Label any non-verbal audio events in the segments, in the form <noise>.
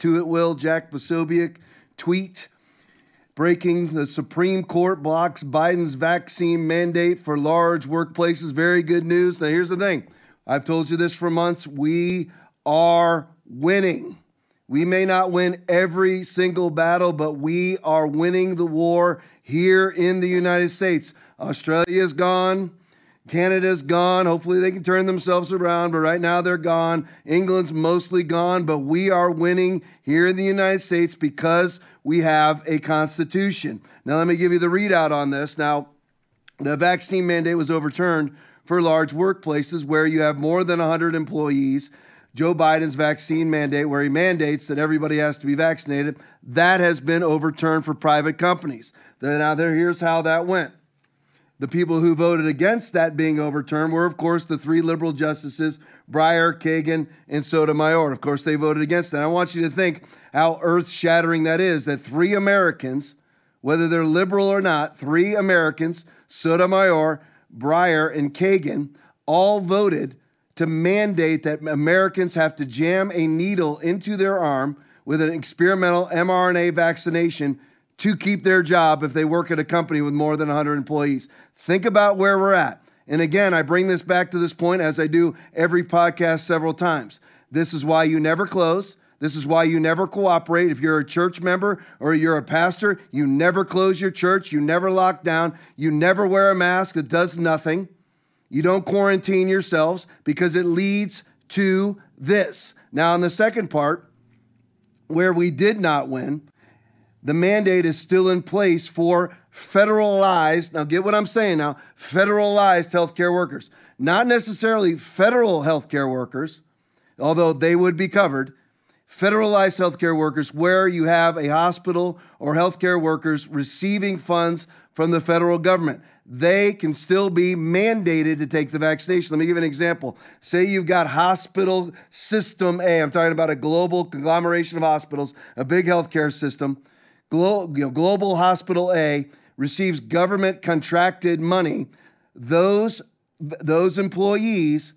to it will Jack Posobiec tweet breaking the Supreme Court blocks Biden's vaccine mandate for large workplaces. Very good news. Now, here's the thing I've told you this for months. We are winning. We may not win every single battle, but we are winning the war here in the United States. Australia's gone. Canada's gone. Hopefully, they can turn themselves around, but right now they're gone. England's mostly gone, but we are winning here in the United States because we have a constitution. Now, let me give you the readout on this. Now, the vaccine mandate was overturned for large workplaces where you have more than 100 employees. Joe Biden's vaccine mandate, where he mandates that everybody has to be vaccinated, that has been overturned for private companies. Now, there, here's how that went. The people who voted against that being overturned were, of course, the three liberal justices, Breyer, Kagan, and Sotomayor. Of course, they voted against that. I want you to think how earth shattering that is that three Americans, whether they're liberal or not, three Americans, Sotomayor, Breyer, and Kagan, all voted to mandate that Americans have to jam a needle into their arm with an experimental mRNA vaccination to keep their job if they work at a company with more than 100 employees. Think about where we're at. And again, I bring this back to this point as I do every podcast several times. This is why you never close. This is why you never cooperate. If you're a church member or you're a pastor, you never close your church. You never lock down. You never wear a mask that does nothing. You don't quarantine yourselves because it leads to this. Now, in the second part, where we did not win, the mandate is still in place for federalized, now get what I'm saying now, federalized healthcare workers. Not necessarily federal healthcare workers, although they would be covered. Federalized healthcare workers, where you have a hospital or healthcare workers receiving funds from the federal government. They can still be mandated to take the vaccination. Let me give an example. Say you've got hospital system A, I'm talking about a global conglomeration of hospitals, a big healthcare system Glo- you know, Global Hospital A receives government contracted money, those, those employees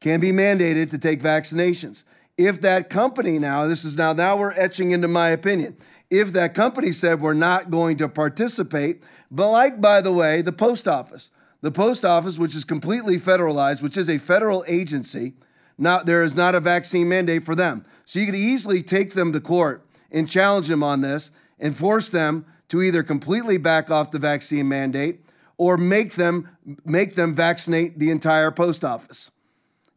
can be mandated to take vaccinations. If that company now, this is now, now we're etching into my opinion. If that company said we're not going to participate, but like, by the way, the post office, the post office, which is completely federalized, which is a federal agency, now there is not a vaccine mandate for them. So you could easily take them to court and challenge them on this and force them to either completely back off the vaccine mandate or make them make them vaccinate the entire post office.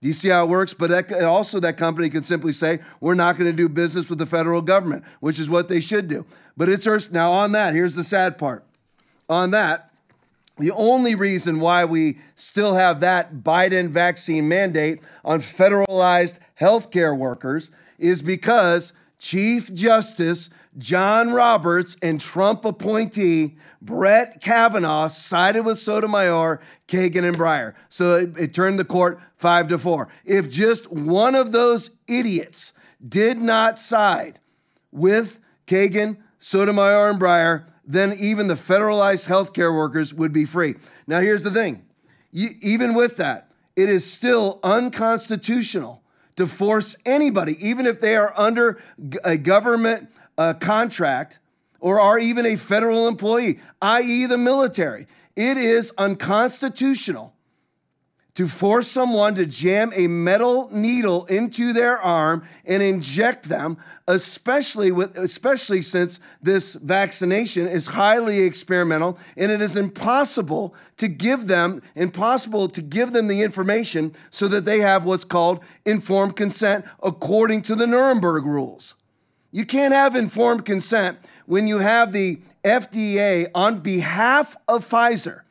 Do you see how it works? But that, also, that company could simply say, "We're not going to do business with the federal government," which is what they should do. But it's now on that. Here's the sad part. On that, the only reason why we still have that Biden vaccine mandate on federalized healthcare workers is because Chief Justice John Roberts and Trump appointee Brett Kavanaugh sided with Sotomayor, Kagan, and Breyer. So it, it, turned the court five to four. If just one of those idiots did not side with Kagan, Sotomayor, and Breyer, then even the federalized healthcare workers would be free. Now, here's the thing you, even with that, it is still unconstitutional to force anybody, even if they are under a government a contract or are even a federal employee, i.e., the military. It is unconstitutional to force someone to jam a metal needle into their arm and inject them especially with especially since this vaccination is highly experimental and it is impossible to give them impossible to give them the information so that they have what's called informed consent according to the Nuremberg rules you can't have informed consent when you have the FDA on behalf of Pfizer,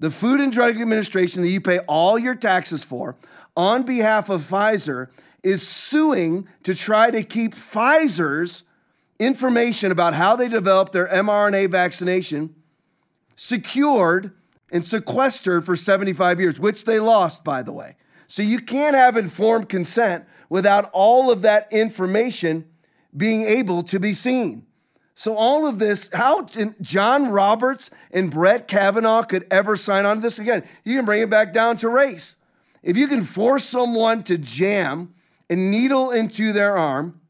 the Food and Drug Administration that you pay all your taxes for, on behalf of Pfizer, is suing to try to keep Pfizer's information about how they developed their mRNA vaccination secured and sequestered for 75 years, which they lost, by the way. So you can't have informed consent without all of that information being able to be seen. So, all of this, how John Roberts and Brett Kavanaugh could ever sign on to this again, you can bring it back down to race. If you can force someone to jam a needle into their arm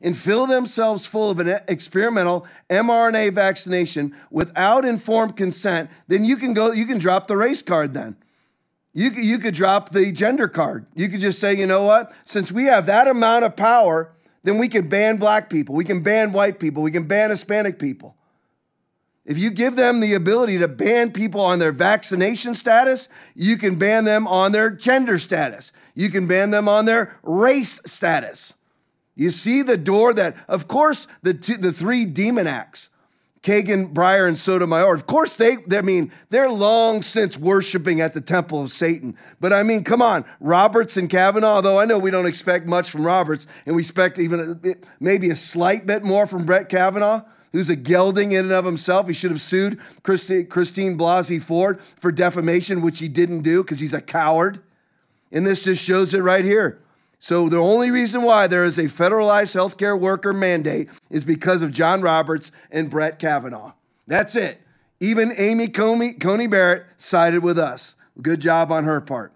and fill themselves full of an experimental mRNA vaccination without informed consent, then you can go, you can drop the race card then. You, you could drop the gender card. You could just say, you know what? Since we have that amount of power, then we can ban black people, we can ban white people, we can ban Hispanic people. If you give them the ability to ban people on their vaccination status, you can ban them on their gender status. You can ban them on their race status. You see the door that, of course, the, two, the three demon acts, Kagan, Breyer, and Sotomayor, of course, they, I mean, they're long since worshiping at the temple of Satan. But I mean, come on, Roberts and Kavanaugh, although I know we don't expect much from Roberts, and we expect even a, maybe a slight bit more from Brett Kavanaugh who's a gelding in and of himself. He should have sued Christi, Christine Blasey Ford for defamation, which he didn't do because he's a coward. And this just shows it right here. So the only reason why there is a federalized healthcare worker mandate is because of John Roberts and Brett Kavanaugh. That's it. Even Amy Coney, Coney Barrett sided with us. Good job on her part.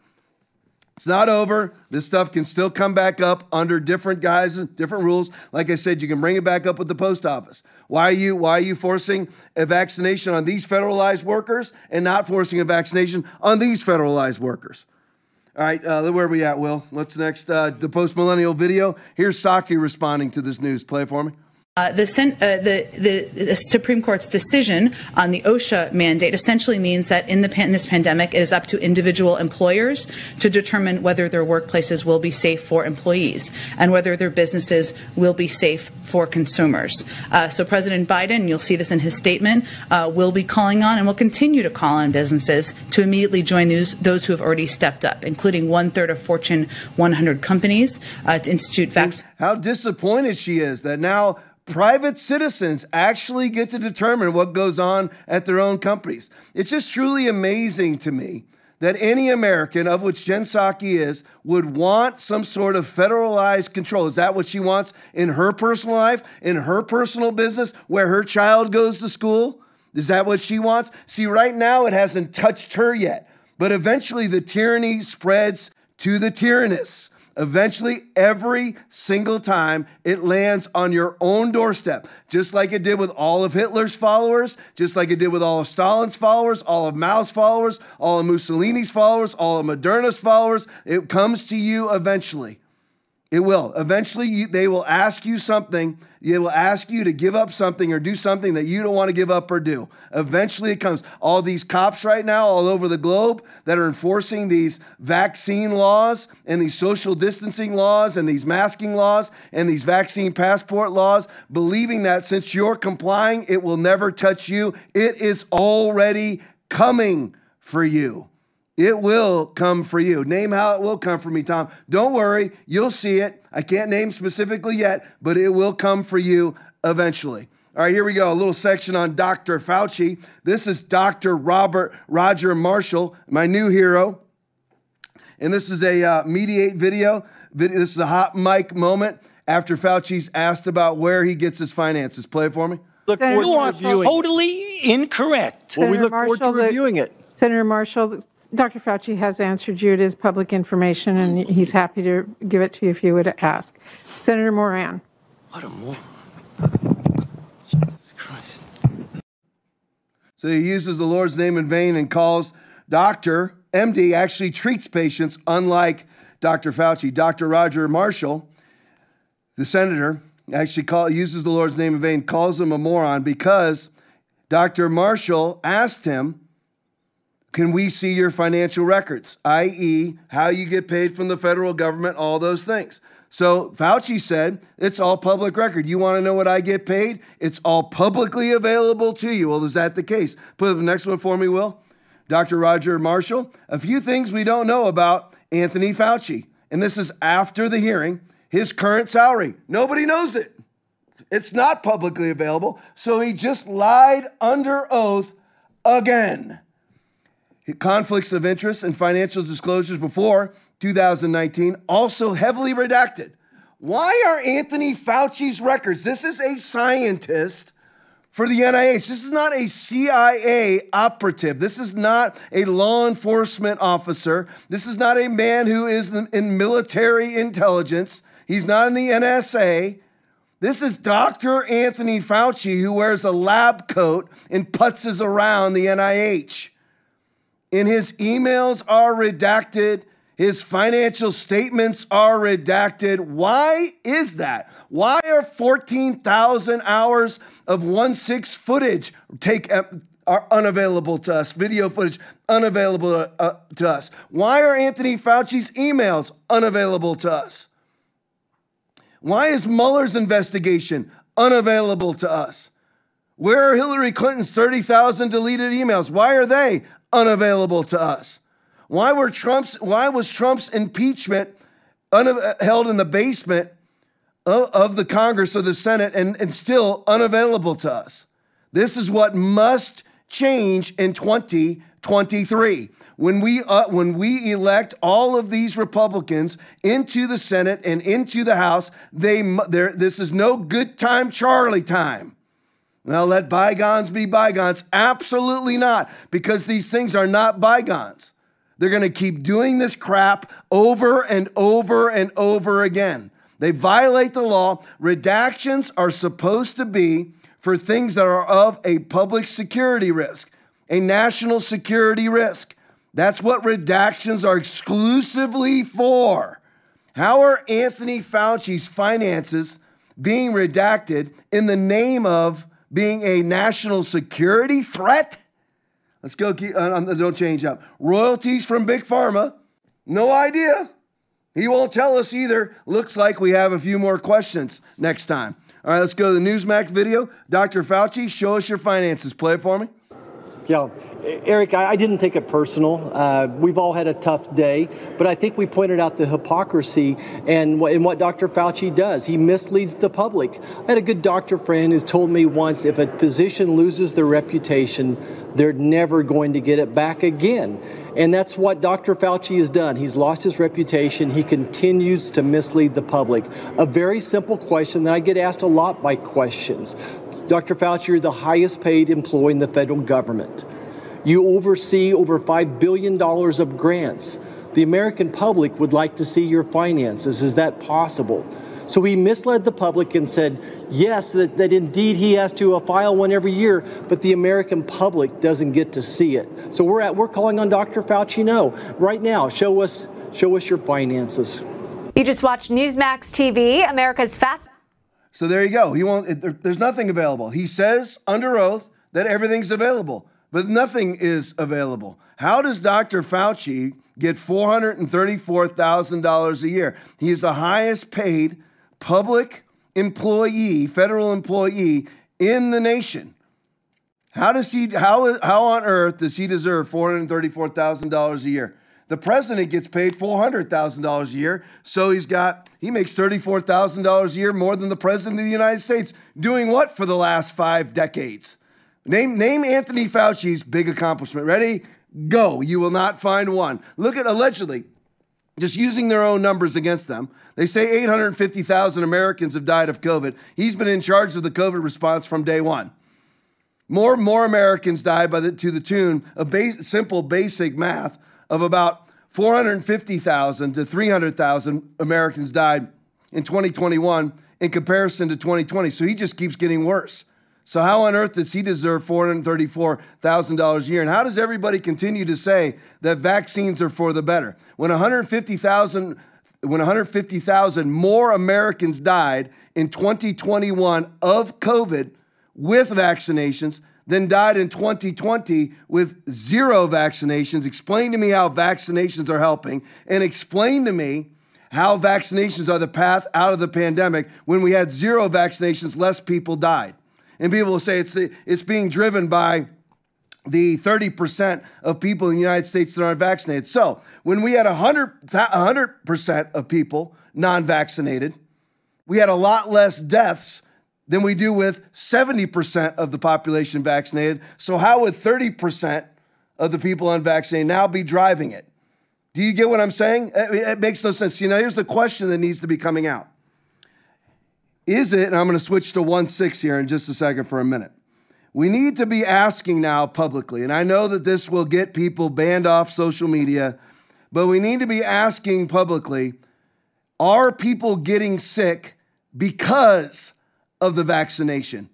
It's not over. This stuff can still come back up under different guises, different rules. Like I said, you can bring it back up with the post office. Why are you why are you forcing a vaccination on these federalized workers and not forcing a vaccination on these federalized workers? All right, uh, where are we at, Will? What's next? Uh, the post millennial video. Here's Psaki responding to this news. Play it for me. Uh, the, uh, the, the, the, Supreme Court's decision on the OSHA mandate essentially means that in, the pan- this pandemic, it is up to individual employers to determine whether their workplaces will be safe for employees and whether their businesses will be safe for consumers. Uh, so President Biden, you'll see this in his statement, uh, will be calling on and will continue to call on businesses to immediately join those, those who have already stepped up, including one third of Fortune 100 companies uh, to institute vaccines. How disappointed she is that now private citizens actually get to determine what goes on at their own companies. It's just truly amazing to me that any American, of which Jen Psaki is, would want some sort of federalized control. Is that what she wants in her personal life, in her personal business, where her child goes to school? Is that what she wants? See, right now it hasn't touched her yet, but eventually the tyranny spreads to the tyrannous. Eventually, every single time it lands on your own doorstep, just like it did with all of Hitler's followers, just like it did with all of Stalin's followers, all of Mao's followers, all of Mussolini's followers, all of Moderna's followers. It comes to you eventually. It will. Eventually, you, they will ask you something. They will ask you to give up something or do something that you don't want to give up or do. Eventually, it comes. All these cops right now, all over the globe, that are enforcing these vaccine laws and these social distancing laws and these masking laws and these vaccine passport laws, believing that since you're complying, it will never touch you. It is already coming for you. It will come for you. Name how it will come for me, Tom. Don't worry, you'll see it. I can't name specifically yet, but it will come for you eventually. All right, here we go. A little section on Dr. Fauci. This is Dr. Robert Roger Marshall, my new hero. And this is a uh, Mediaite video. This is a hot mic moment after Fauci's asked about where he gets his finances. Play it for me. Look Senator you are totally incorrect. Senator well, we look Marshall, forward to reviewing it. Senator Marshall, Dr. Fauci has answered you. It is public information, and he's happy to give it to you if you would ask. Senator Moran. What a moron. Jesus Christ. So he uses the Lord's name in vain and calls Dr. MD actually treats patients, unlike Dr. Fauci. Dr. Roger Marshall, the senator, actually call, uses the Lord's name in vain, calls him a moron because Dr. Marshall asked him can we see your financial records, i.e., how you get paid from the federal government, all those things? So Fauci said, it's all public record. You want to know what I get paid? It's all publicly available to you. Well, is that the case? Put up the next one for me, Will. Dr. Roger Marshall, a few things we don't know about Anthony Fauci. And this is after the hearing, his current salary. Nobody knows it. It's not publicly available. So he just lied under oath again conflicts of interest and financial disclosures before 2019, also heavily redacted. Why are Anthony Fauci's records? This is a scientist for the NIH. This is not a CIA operative. This is not a law enforcement officer. This is not a man who is in military intelligence. He's not in the NSA. This is Dr. Anthony Fauci who wears a lab coat and putzes around the NIH. And his emails are redacted. His financial statements are redacted. Why is that? Why are 14,000 hours of 1 6 footage take, uh, are unavailable to us, video footage unavailable uh, to us? Why are Anthony Fauci's emails unavailable to us? Why is Mueller's investigation unavailable to us? Where are Hillary Clinton's 30,000 deleted emails? Why are they unavailable to us? Why were Trump's why was Trump's impeachment held in the basement of, of the Congress or the Senate and, and still unavailable to us? This is what must change in 2023. When we uh, when we elect all of these Republicans into the Senate and into the House, they this is no good time Charlie time. Now let bygones be bygones. Absolutely not, because these things are not bygones. They're going to keep doing this crap over and over and over again. They violate the law. Redactions are supposed to be for things that are of a public security risk, a national security risk. That's what redactions are exclusively for. How are Anthony Fauci's finances being redacted in the name of being a national security threat? Let's go. Keep, uh, don't change up. Royalties from Big Pharma. No idea. He won't tell us either. Looks like we have a few more questions next time. All right, let's go to the Newsmax video. Dr. Fauci, show us your finances. Play it for me. Yeah. Eric, I, didn't take it personal. Uh, we've all had a tough day, but I think we pointed out the hypocrisy and what, and what Dr. Fauci does. He misleads the public. I had a good doctor friend who told me once if a physician loses their reputation, they're never going to get it back again. And that's what Dr. Fauci has done. He's lost his reputation. He continues to mislead the public. A very simple question that I get asked a lot by questions. Dr. Fauci, you're the highest paid employee in the federal government. You oversee over $5 billion of grants. The American public would like to see your finances. Is that possible? So he misled the public and said, yes, that, that indeed he has to uh, file one every year, but the American public doesn't get to see it. So we're at we're calling on Dr. Fauci. No, right now, show us show us your finances. You just watched Newsmax TV, America's fast. So there you go. He won't. There, there's nothing available. He says under oath that everything's available but nothing is available. How does Dr. Fauci get $434,000 a year? He is the highest paid public employee, federal employee in the nation. How does he how how on earth does he deserve $434,000 a year? The president gets paid $400,000 a year, so he's got he makes $34,000 a year more than the president of the United States doing what for the last 5 decades? Name, name Anthony Fauci's big accomplishment. Ready? Go. You will not find one. Look at allegedly, just using their own numbers against them. They say 850,000 Americans have died of COVID. He's been in charge of the COVID response from day one. More more Americans die by the, to the tune of base, simple basic math of about 450,000 to 300,000 Americans died in 2021 in comparison to 2020. So he just keeps getting worse. So, how on earth does he deserve $434,000 a year? And how does everybody continue to say that vaccines are for the better? When 150,000 when 150,000 more Americans died in 2021 of COVID with vaccinations than died in 2020 with zero vaccinations. Explain to me how vaccinations are helping and explain to me how vaccinations are the path out of the pandemic when we had zero vaccinations, less people died. And people will say it's, it's being driven by the 30% of people in the United States that aren't vaccinated. So when we had 100, 100% of people non vaccinated, we had a lot less deaths than we do with 70% of the population vaccinated. So, how would 30% of the people unvaccinated now be driving it? Do you get what I'm saying? It, makes no sense. See, now here's the question that needs to be coming out is it, and I'm going to switch to 1 6 here in just a second for a minute. We need to be asking now publicly, and I know that this will get people banned off social media, but we need to be asking publicly are people getting sick because of the vaccination?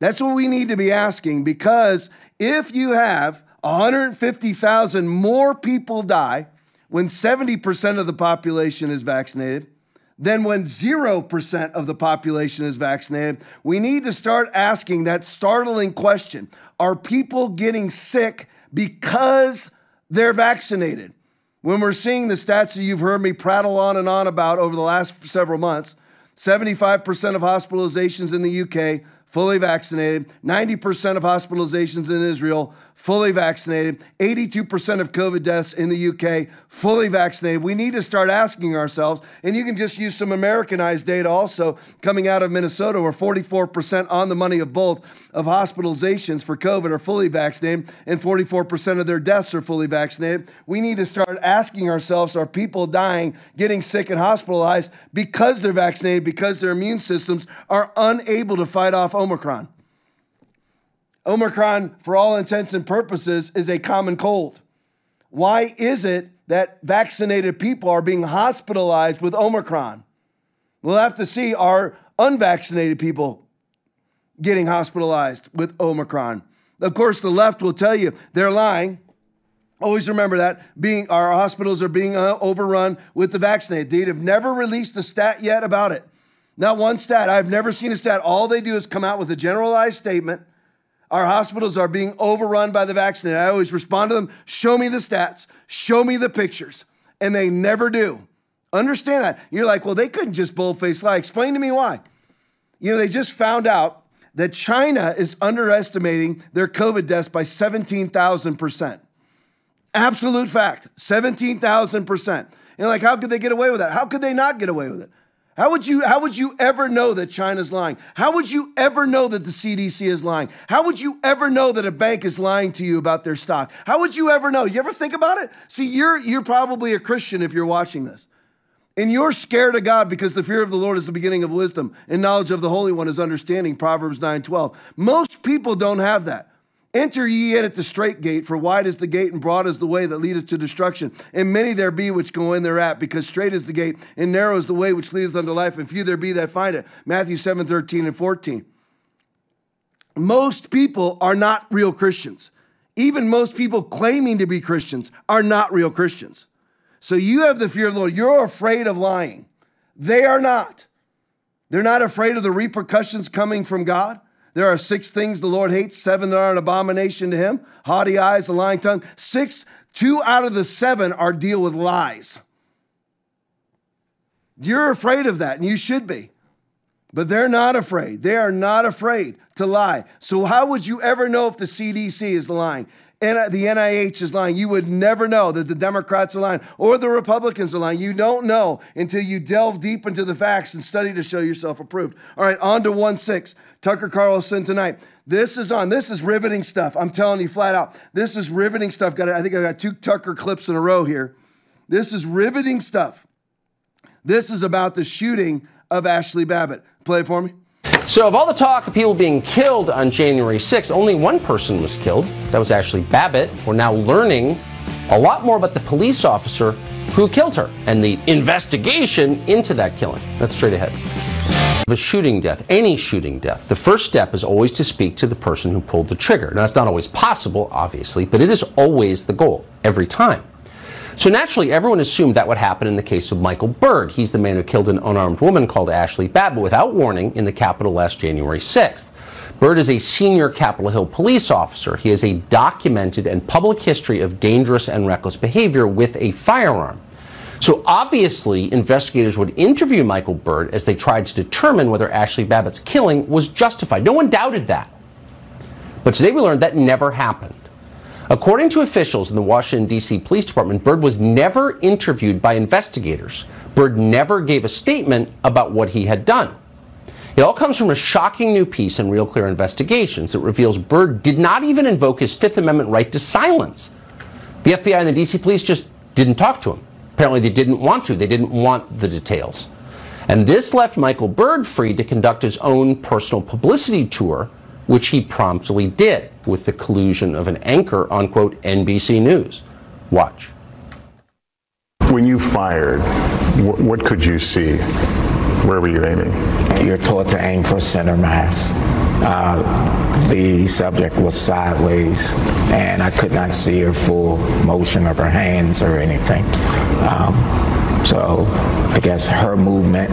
That's what we need to be asking because if you have 150,000 more people die when 70% of the population is vaccinated than when 0% of the population is vaccinated, we need to start asking that startling question Are people getting sick because they're vaccinated? When we're seeing the stats that you've heard me prattle on and on about over the last several months, 75% of hospitalizations in the UK fully vaccinated, 90% of hospitalizations in Israel fully vaccinated, 82% of COVID deaths in the UK fully vaccinated. We need to start asking ourselves, and you can just use some Americanized data also coming out of Minnesota, where 44% on the money of both of hospitalizations for COVID are fully vaccinated, and 44% of their deaths are fully vaccinated. We need to start asking ourselves are people dying, getting sick, and hospitalized because they're vaccinated, because their immune systems are unable to fight off Omicron. Omicron, for all intents and purposes, is a common cold. Why is it that vaccinated people are being hospitalized with Omicron? We'll have to see are unvaccinated people getting hospitalized with Omicron. Of course, the left will tell you they're lying. Always remember that being our hospitals are being uh, overrun with the vaccinated. They have never released a stat yet about it. Not one stat. I've never seen a stat. All they do is come out with a generalized statement. Our hospitals are being overrun by the vaccinated. I always respond to them, show me the stats, show me the pictures. And they never do. Understand that. You're like, well, they couldn't just boldface lie. Explain to me why. You know, they just found out that China is underestimating their COVID deaths by 17,000%. Absolute fact, 17,000%. And like, how could they get away with that? How could they not get away with it? How would you how would you ever know that China's lying? How would you ever know that the CDC is lying? How would you ever know that a bank is lying to you about their stock? How would you ever know? You ever think about it? See, you're you're probably a Christian if you're watching this. And you're scared of God because the fear of the Lord is the beginning of wisdom, and knowledge of the Holy One is understanding. Proverbs 9:12. Most people don't have that. Enter ye in at the straight gate, for wide is the gate and broad is the way that leadeth to destruction. And many there be which go in thereat, because straight is the gate and narrow is the way which leadeth unto life, and few there be that find it. Matthew 7 13 and 14. Most people are not real Christians. Even most people claiming to be Christians are not real Christians. So you have the fear of the Lord. You're afraid of lying. They are not. They're not afraid of the repercussions coming from God. There are six things the Lord hates, seven that are an abomination to him haughty eyes, a lying tongue. Six, two out of the seven are deal with lies. You're afraid of that, and you should be. But they're not afraid. They are not afraid to lie. So, how would you ever know if the CDC is lying? The NIH is lying. You would never know that the Democrats are lying or the Republicans are lying. You don't know until you delve deep into the facts and study to show yourself approved. All right, on to 1 6. Tucker Carlson tonight. This is on. This is riveting stuff. I'm telling you flat out. This is riveting stuff. Got I think I got two Tucker clips in a row here. This is riveting stuff. This is about the shooting of Ashley Babbitt. Play it for me. So, of all the talk of people being killed on January 6th, only one person was killed. That was Ashley Babbitt. We're now learning a lot more about the police officer who killed her and the investigation into that killing. That's straight ahead. Of A shooting death, any shooting death, the first step is always to speak to the person who pulled the trigger. Now, it's not always possible, obviously, but it is always the goal, every time. So naturally, everyone assumed that would happen in the case of Michael Byrd. He's the man who killed an unarmed woman called Ashley Babbitt without warning in the Capitol last January 6th. Byrd is a senior Capitol Hill police officer. He has a documented and public history of dangerous and reckless behavior with a firearm. So obviously, investigators would interview Michael Byrd as they tried to determine whether Ashley Babbitt's killing was justified. No one doubted that. But today we learned that never happened. According to officials in the Washington, D.C. Police Department, Byrd was never interviewed by investigators. Byrd never gave a statement about what he had done. It all comes from a shocking new piece in Real Clear Investigations. that reveals Byrd did not even invoke his Fifth Amendment right to silence. The FBI and the DC police just didn't talk to him. Apparently, they didn't want to, they didn't want the details. And this left Michael Byrd free to conduct his own personal publicity tour which he promptly did with the collusion of an anchor on, quote, NBC News. Watch. When you fired, what could you see? Where were you aiming? You're taught to aim for center mass. Uh, the subject was sideways, and I could not see her full motion of her hands or anything. Um, so I guess her movement,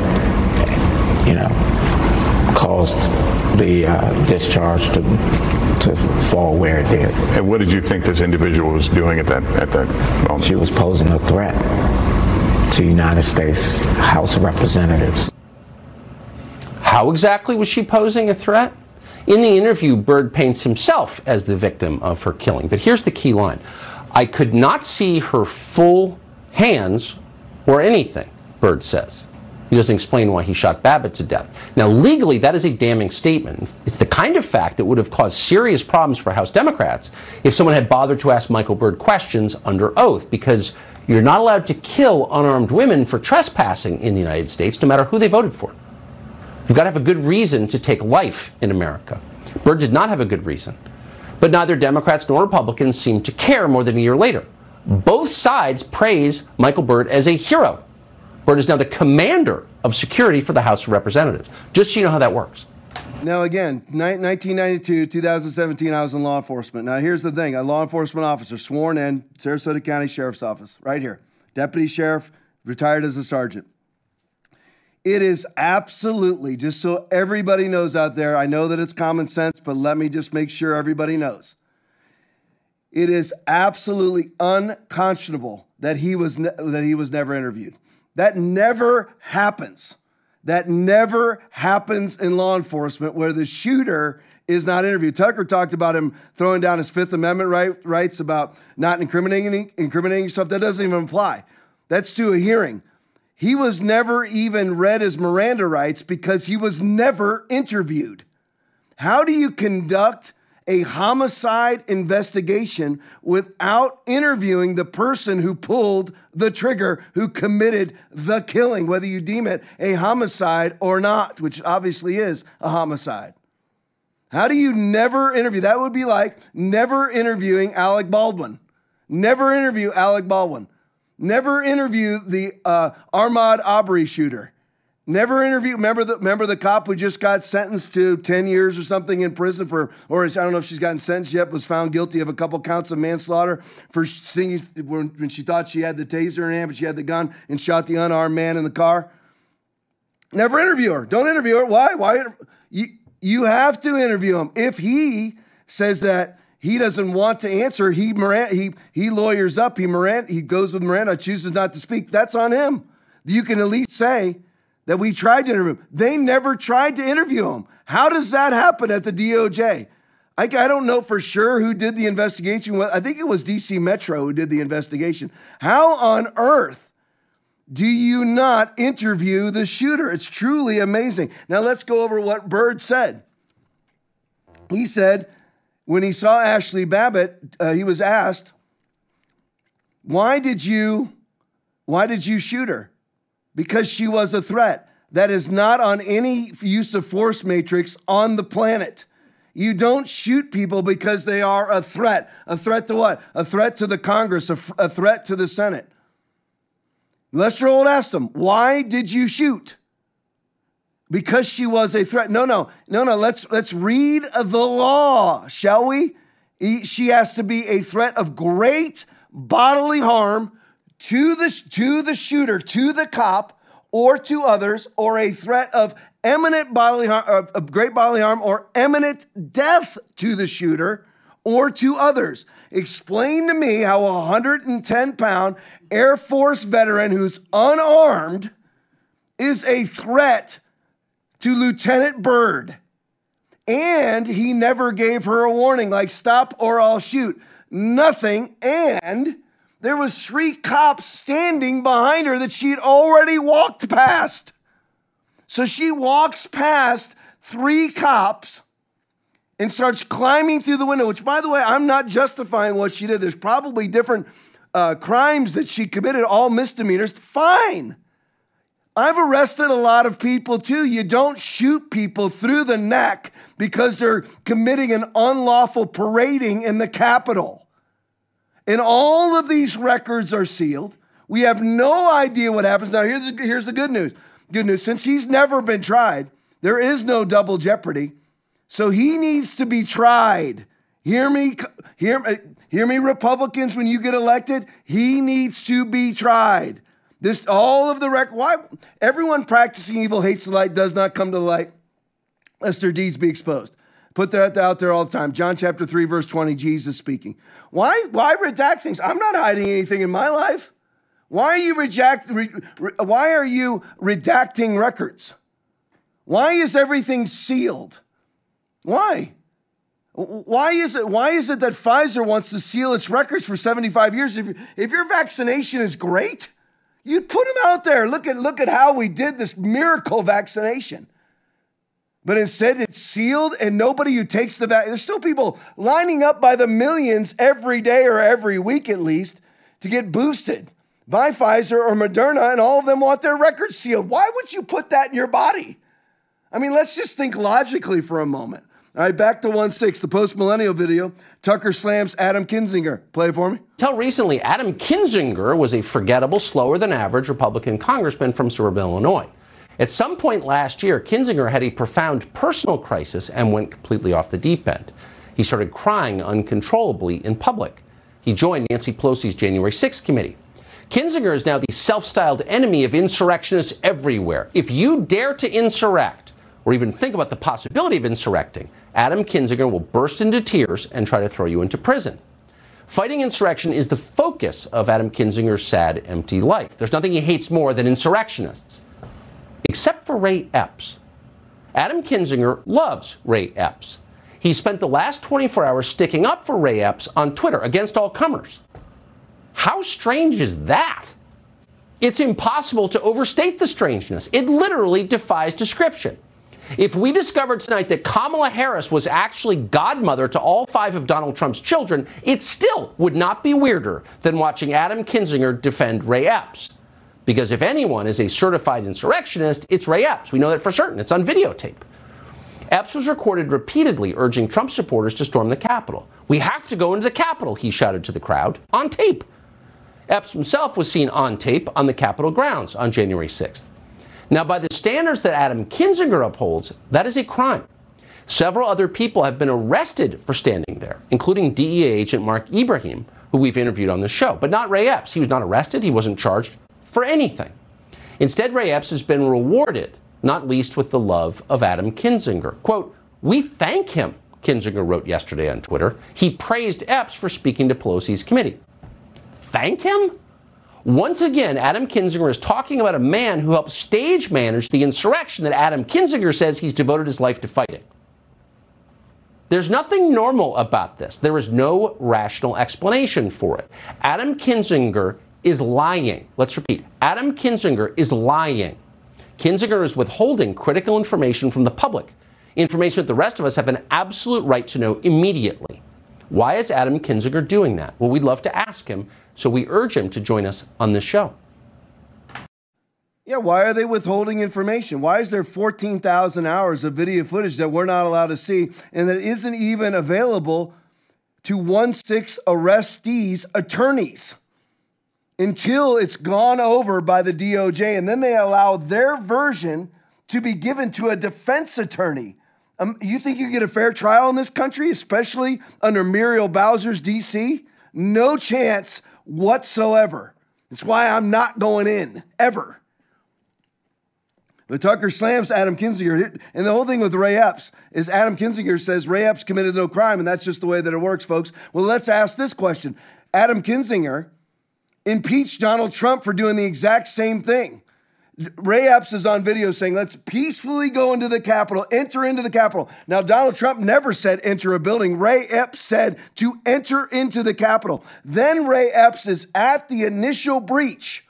you know, caused the uh, discharge to to fall where it did. And what did you think this individual was doing at that at that moment? She was posing a threat to United States House of Representatives. How exactly was she posing a threat? In the interview, Byrd paints himself as the victim of her killing. But here's the key line I could not see her full hands or anything, Byrd says. He doesn't explain why he shot Babbitt to death. Now, legally, that is a damning statement. It's the kind of fact that would have caused serious problems for House Democrats if someone had bothered to ask Michael Byrd questions under oath, because you're not allowed to kill unarmed women for trespassing in the United States, no matter who they voted for. You've got to have a good reason to take life in America. Byrd did not have a good reason. But neither Democrats nor Republicans seem to care more than a year later. Both sides praise Michael Byrd as a hero. Byrd is now the commander of security for the House of Representatives. Just so you know how that works. Now, again, 1992, 2017, I was in law enforcement. Now, here's the thing a law enforcement officer sworn in, Sarasota County Sheriff's Office, right here. Deputy Sheriff, retired as a sergeant. It is absolutely, just so everybody knows out there, I know that it's common sense, but let me just make sure everybody knows. It is absolutely unconscionable that he was ne- that he was never interviewed. That never happens. That never happens in law enforcement where the shooter is not interviewed. Tucker talked about him throwing down his Fifth Amendment right, rights about not incriminating incriminating yourself. That doesn't even apply. That's to a hearing. He was never even read his Miranda rights because he was never interviewed. How do you conduct a homicide investigation without interviewing the person who pulled the trigger, who committed the killing, whether you deem it a homicide or not, which obviously is a homicide. How do you never interview? That would be like never interviewing Alec Baldwin. Never interview Alec Baldwin. Never interview the uh, Ahmaud Arbery shooter. Never interview. Remember the remember the cop who just got sentenced to ten years or something in prison for, or I don't know if she's gotten sentenced yet, was found guilty of a couple counts of manslaughter for seeing when, when she thought she had the taser in hand, but she had the gun and shot the unarmed man in the car. Never interview her. Don't interview her. Why? Why? You you have to interview him if he says that he doesn't want to answer. He Miranda, he he lawyers up. He Miranda, he goes with Miranda, chooses not to speak. That's on him. You can at least say that we tried to interview him. They never tried to interview him. How does that happen at the DOJ? I, I don't know for sure who did the investigation. I think it was DC Metro who did the investigation. How on earth do you not interview the shooter? It's truly amazing. Now let's go over what Byrd said. He said when he saw Ashley Babbitt, uh, he was asked, "Why did you, why did you shoot her?" Because she was a threat. That is not on any use of force matrix on the planet. You don't shoot people because they are a threat. A threat to what? A threat to the Congress, a, a threat to the Senate. Lester Holt asked him, Why did you shoot? Because she was a threat. No, no, no, no. Let's let's read the law, shall we? He, she has to be a threat of great bodily harm to the to the shooter, to the cop, or to others, or a threat of eminent bodily harm, of, great bodily harm, or eminent death to the shooter or to others. Explain to me how a 110 pound Air Force veteran who's unarmed is a threat to Lieutenant Byrd. And he never gave her a warning like stop or I'll shoot. Nothing. And there was three cops standing behind her that she had already walked past. So she walks past three cops and starts climbing through the window, which, by the way, I'm not justifying what she did. There's probably different uh, crimes that she committed, all misdemeanors. Fine. I've arrested a lot of people too. You don't shoot people through the neck because they're committing an unlawful parading in the Capitol. And all of these records are sealed. We have no idea what happens. Now, here's here's the good news good news. Since he's never been tried, there is no double jeopardy. So he needs to be tried. Hear me, hear, uh, hear me, Republicans, when you get elected, he needs to be tried. This all of the record. why everyone practicing evil hates the light does not come to the light, lest their deeds be exposed. Put that out there all the time. John chapter 3, verse 20, Jesus speaking. Why, why redact things? I'm not hiding anything in my life. Why are you reject, re, re, why are you redacting records? Why is everything sealed? Why? Why is it why is it that Pfizer wants to seal its records for 75 years? If, if your vaccination is great, you put them out there. Look at look at how we did this miracle vaccination. But instead, it's sealed, and nobody who takes the vaccine. There's still people lining up by the millions every day or every week at least to get boosted by Pfizer or Moderna, and all of them want their records sealed. Why would you put that in your body? I mean, let's just think logically for a moment. All right, back to 1 6, the post millennial video. Tucker slams Adam Kinzinger. Play for me. Until recently, Adam Kinzinger was a forgettable, slower than average Republican congressman from suburban Illinois. At some point last year, Kinzinger had a profound personal crisis and went completely off the deep end. He started crying uncontrollably in public. He joined Nancy Pelosi's January 6th committee. Kinzinger is now the self styled enemy of insurrectionists everywhere. If you dare to insurrect, or even think about the possibility of insurrecting, Adam Kinzinger will burst into tears and try to throw you into prison. Fighting insurrection is the focus of Adam Kinzinger's sad, empty life. There's nothing he hates more than insurrectionists except for Ray Epps. Adam Kinzinger loves Ray Epps. He spent the last 24 hours sticking up for Ray Epps on Twitter against all comers. How strange is that? It's impossible to overstate the strangeness. It literally defies description. If we discovered tonight that Kamala Harris was actually godmother to all five of Donald Trump's children, it still would not be weirder than watching Adam Kinzinger defend Ray Epps. Because if anyone is a certified insurrectionist, it's Ray Epps. We know that for certain. It's on videotape. Epps was recorded repeatedly urging Trump supporters to storm the Capitol. We have to go into the Capitol, he shouted to the crowd on tape. Epps himself was seen on tape on the Capitol grounds on January 6th. Now, by the standards that Adam Kinzinger upholds, that is a crime. Several other people have been arrested for standing there, including DEA agent Mark Ibrahim, who we've interviewed on the show, but not Ray Epps. He was not arrested, he wasn't charged, for anything. Instead, Ray Epps has been rewarded, not least with the love of Adam Kinzinger. Quote, We thank him, Kinzinger wrote yesterday on Twitter. He praised Epps for speaking to Pelosi's committee. Thank him? Once again, Adam Kinzinger is talking about a man who helped stage manage the insurrection that Adam Kinzinger says he's devoted his life to fighting. There's nothing normal about this. There is no rational explanation for it. Adam Kinzinger is lying. Let's repeat Adam Kinzinger is lying. Kinzinger is withholding critical information from the public, information that the rest of us have an absolute right to know immediately. Why is Adam Kinzinger doing that? Well, we'd love to ask him, so we urge him to join us on this show. Yeah, why are they withholding information? Why is there 14,000 hours of video footage that we're not allowed to see and that isn't even available to 1 6 arrestees' attorneys? Until it's gone over by the DOJ, and then they allow their version to be given to a defense attorney. Um, you think you get a fair trial in this country, especially under Muriel Bowser's DC? No chance whatsoever. That's why I'm not going in ever. But Tucker slams Adam Kinzinger. And the whole thing with Ray Epps is Adam Kinzinger says Ray Epps committed no crime, and that's just the way that it works, folks. Well, let's ask this question Adam Kinzinger impeached Donald Trump for doing the exact same thing. Ray Epps is on video saying, let's peacefully go into the Capitol, enter into the Capitol. Now, Donald Trump never said enter a building. Ray Epps said to enter into the Capitol. Then Ray Epps is at the initial breach,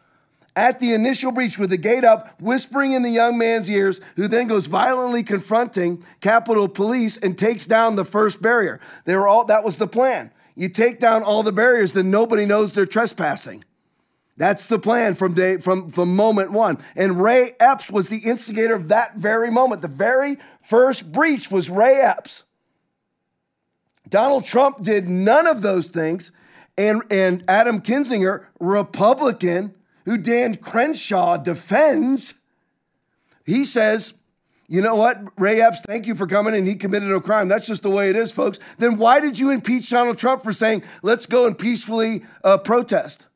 at the initial breach with the gate up, whispering in the young man's ears, who then goes violently confronting Capitol Police and takes down the first barrier. They were all, that was the plan. You take down all the barriers, then nobody knows they're trespassing. That's the plan from day from, from moment one. And Ray Epps was the instigator of that very moment. The very first breach was Ray Epps. Donald Trump did none of those things. And, and Adam Kinzinger, Republican, who Dan Crenshaw defends, He says, you know what, Ray Epps, thank you for coming and he committed no crime. That's just the way it is, folks. Then why did you impeach Donald Trump for saying, let's go and peacefully uh, protest?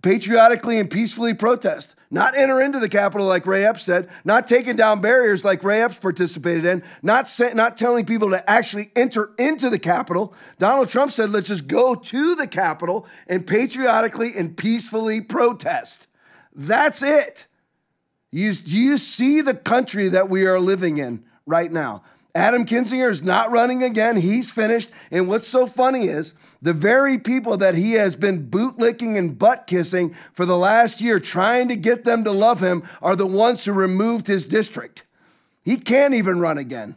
patriotically and peacefully protest, not enter into the Capitol like Ray Epps said, not taking down barriers like Ray Epps participated in, not, not telling people to actually enter into the Capitol. Donald Trump said, let's just go to the Capitol and patriotically and peacefully protest. That's it. You, do you see the country that we are living in right now? Adam Kinzinger is not running again. He's finished. And what's so funny is the very people that he has been bootlicking and butt kissing for the last year, trying to get them to love him, are the ones who removed his district. He can't even run again.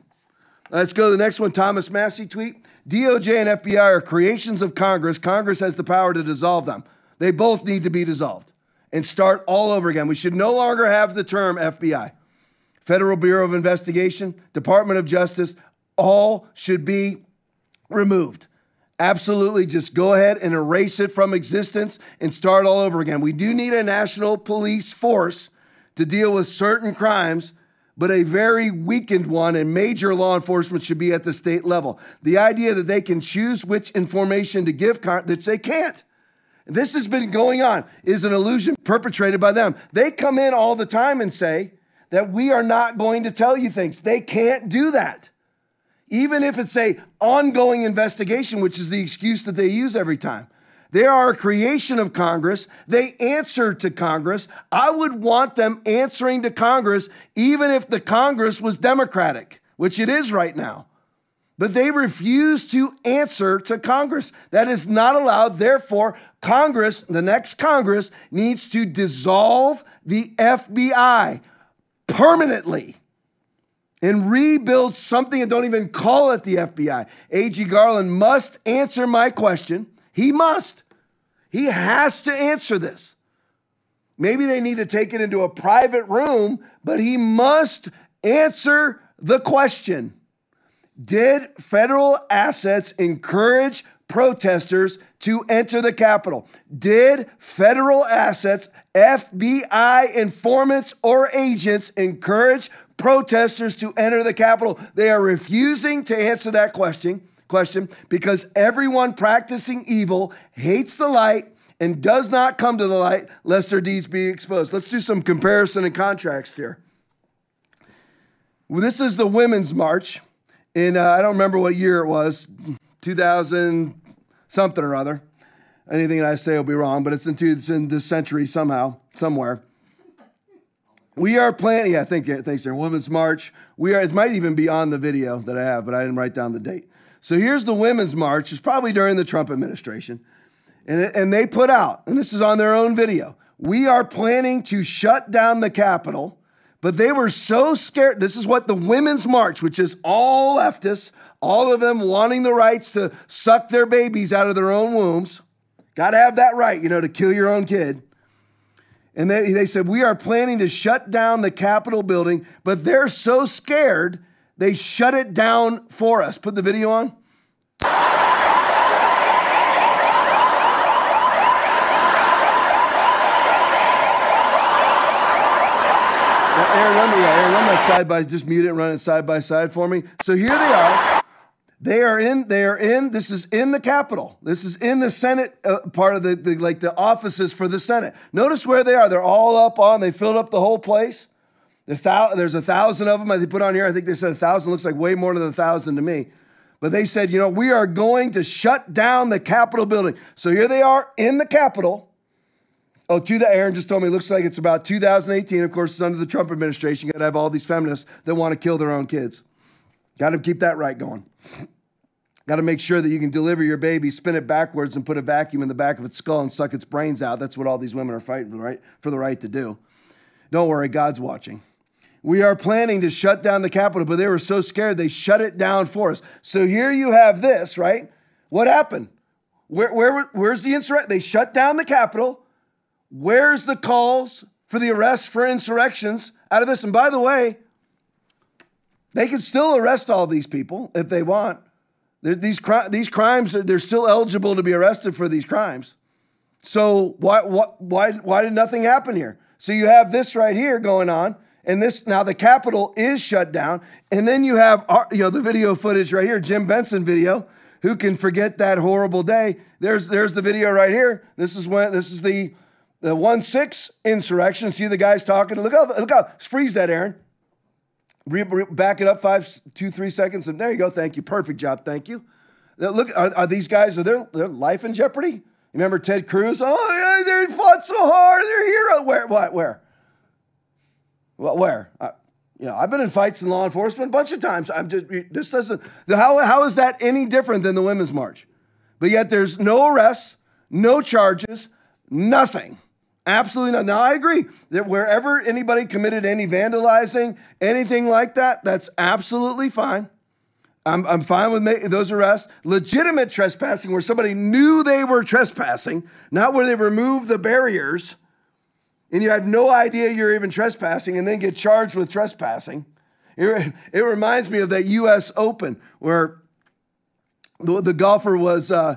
Let's go to the next one. Thomas Massie tweet DOJ and FBI are creations of Congress. Congress has the power to dissolve them. They both need to be dissolved and start all over again. We should no longer have the term FBI. Federal Bureau of Investigation, Department of Justice, all should be removed. Absolutely, just go ahead and erase it from existence and start all over again. We do need a national police force to deal with certain crimes, but a very weakened one, and major law enforcement should be at the state level. The idea that they can choose which information to give, that they can't. This has been going on, is an illusion perpetrated by them. They come in all the time and say, that we are not going to tell you things. They can't do that. Even if it's a ongoing investigation, which is the excuse that they use every time. They are a creation of Congress. They answer to Congress. I would want them answering to Congress even if the Congress was Democratic, which it is right now. But they refuse to answer to Congress. That is not allowed. Therefore, Congress, the next Congress, needs to dissolve the FBI permanently and rebuild something and don't even call it the FBI. A.G. Garland must answer my question. He must. He has to answer this. Maybe they need to take it into a private room, but he must answer the question Did federal assets encourage protesters to enter the Capitol? Did federal assets FBI informants or agents encourage protesters to enter the Capitol? They are refusing to answer that question, question because everyone practicing evil hates the light and does not come to the light lest their deeds be exposed. Let's do some comparison and contrast here. Well, this is the Women's March in, uh, I don't remember what year it was, 2000 something or other. Anything I say will be wrong, but it's in, it's in this century somehow, somewhere. We are planning, yeah, thank you, thanks, there. Women's March. We are, it might even be on the video that I have, but I didn't write down the date. So here's the Women's March. It's probably during the Trump administration. And, and they put out, and this is on their own video, we are planning to shut down the Capitol, but they were so scared. This is what the Women's March, which is all leftists, all of them wanting the rights to suck their babies out of their own wombs. Got to have that right, you know, to kill your own kid. And they, they said, We are planning to shut down the Capitol building, but they're so scared, they shut it down for us. Put the video on. Aaron, run, the, yeah, Aaron, run that side by, just mute it, run it side by side for me. So here they are. They are in. They are in. This is in the Capitol. This is in the Senate uh, part of the, the like the offices for the Senate. Notice where they are. They're all up on. They filled up the whole place. There's a thousand of them. They put on here. I think they said a thousand. Looks like way more than a thousand to me. But they said, you know, we are going to shut down the Capitol building. So here they are in the Capitol. Oh, to the Aaron just told me looks like it's about 2018. Of course, it's under the Trump administration. You got to have all these feminists that want to kill their own kids. Got to keep that right going. Got to make sure that you can deliver your baby, spin it backwards, and put a vacuum in the back of its skull and suck its brains out. That's what all these women are fighting for, right? For the right to do. Don't worry, God's watching. We are planning to shut down the Capitol, but they were so scared they shut it down for us. So here you have this, right? What happened? Where, where, where's the insurrection? They shut down the Capitol. Where's the calls for the arrests for insurrections out of this? And by the way, they can still arrest all these people if they want. These, these crimes, they're still eligible to be arrested for these crimes. So why, why, why did nothing happen here? So you have this right here going on, and this now the Capitol is shut down, and then you have you know the video footage right here, Jim Benson video. Who can forget that horrible day? There's there's the video right here. This is when this is the the one six insurrection. See the guys talking. Look how look how freeze that, Aaron. Re, re, back it up five, two, three seconds, and there you go. Thank you. Perfect job. Thank you. Look, are, are these guys are their, their life in jeopardy? Remember Ted Cruz? Oh, yeah, they fought so hard. They're hero. Where? What? Where? Well, where? Uh, you know, I've been in fights in law enforcement a bunch of times. I'm just this doesn't. How how is that any different than the Women's March? But yet there's no arrests, no charges, nothing. Absolutely not. Now I agree that wherever anybody committed any vandalizing, anything like that, that's absolutely fine. I'm, I'm fine with making those arrests. Legitimate trespassing, where somebody knew they were trespassing, not where they removed the barriers and you have no idea you're even trespassing and then get charged with trespassing. It, it reminds me of that US Open where the, the golfer was uh,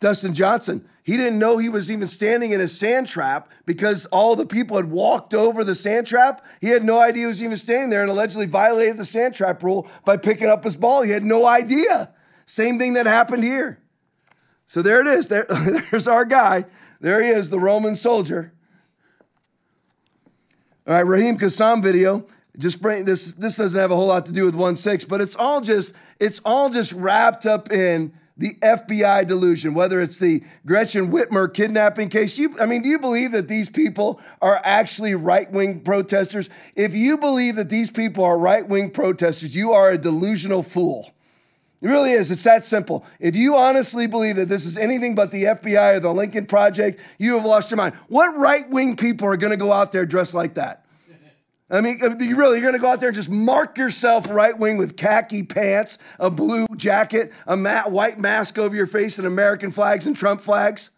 Dustin Johnson. He didn't know he was even standing in a sand trap because all the people had walked over the sand trap. He had no idea he was even standing there and allegedly violated the sand trap rule by picking up his ball. He had no idea. Same thing that happened here. So there it is. There, <laughs> there's our guy. There he is, the Roman soldier. All right, Raheem Kassam video. Just bring this. This doesn't have a whole lot to do with one six, but it's all just it's all just wrapped up in the FBI delusion. Whether it's the Gretchen Whitmer kidnapping case, you I mean, do you believe that these people are actually right wing protesters? If you believe that these people are right wing protesters, you are a delusional fool. It really is. It's that simple. If you honestly believe that this is anything but the FBI or the Lincoln Project, you have lost your mind. What right wing people are going to go out there dressed like that? I mean, uh, you really, you're going to go out there and just mark yourself right wing with khaki pants, a blue jacket, a white mask over your face, and American flags and Trump flags?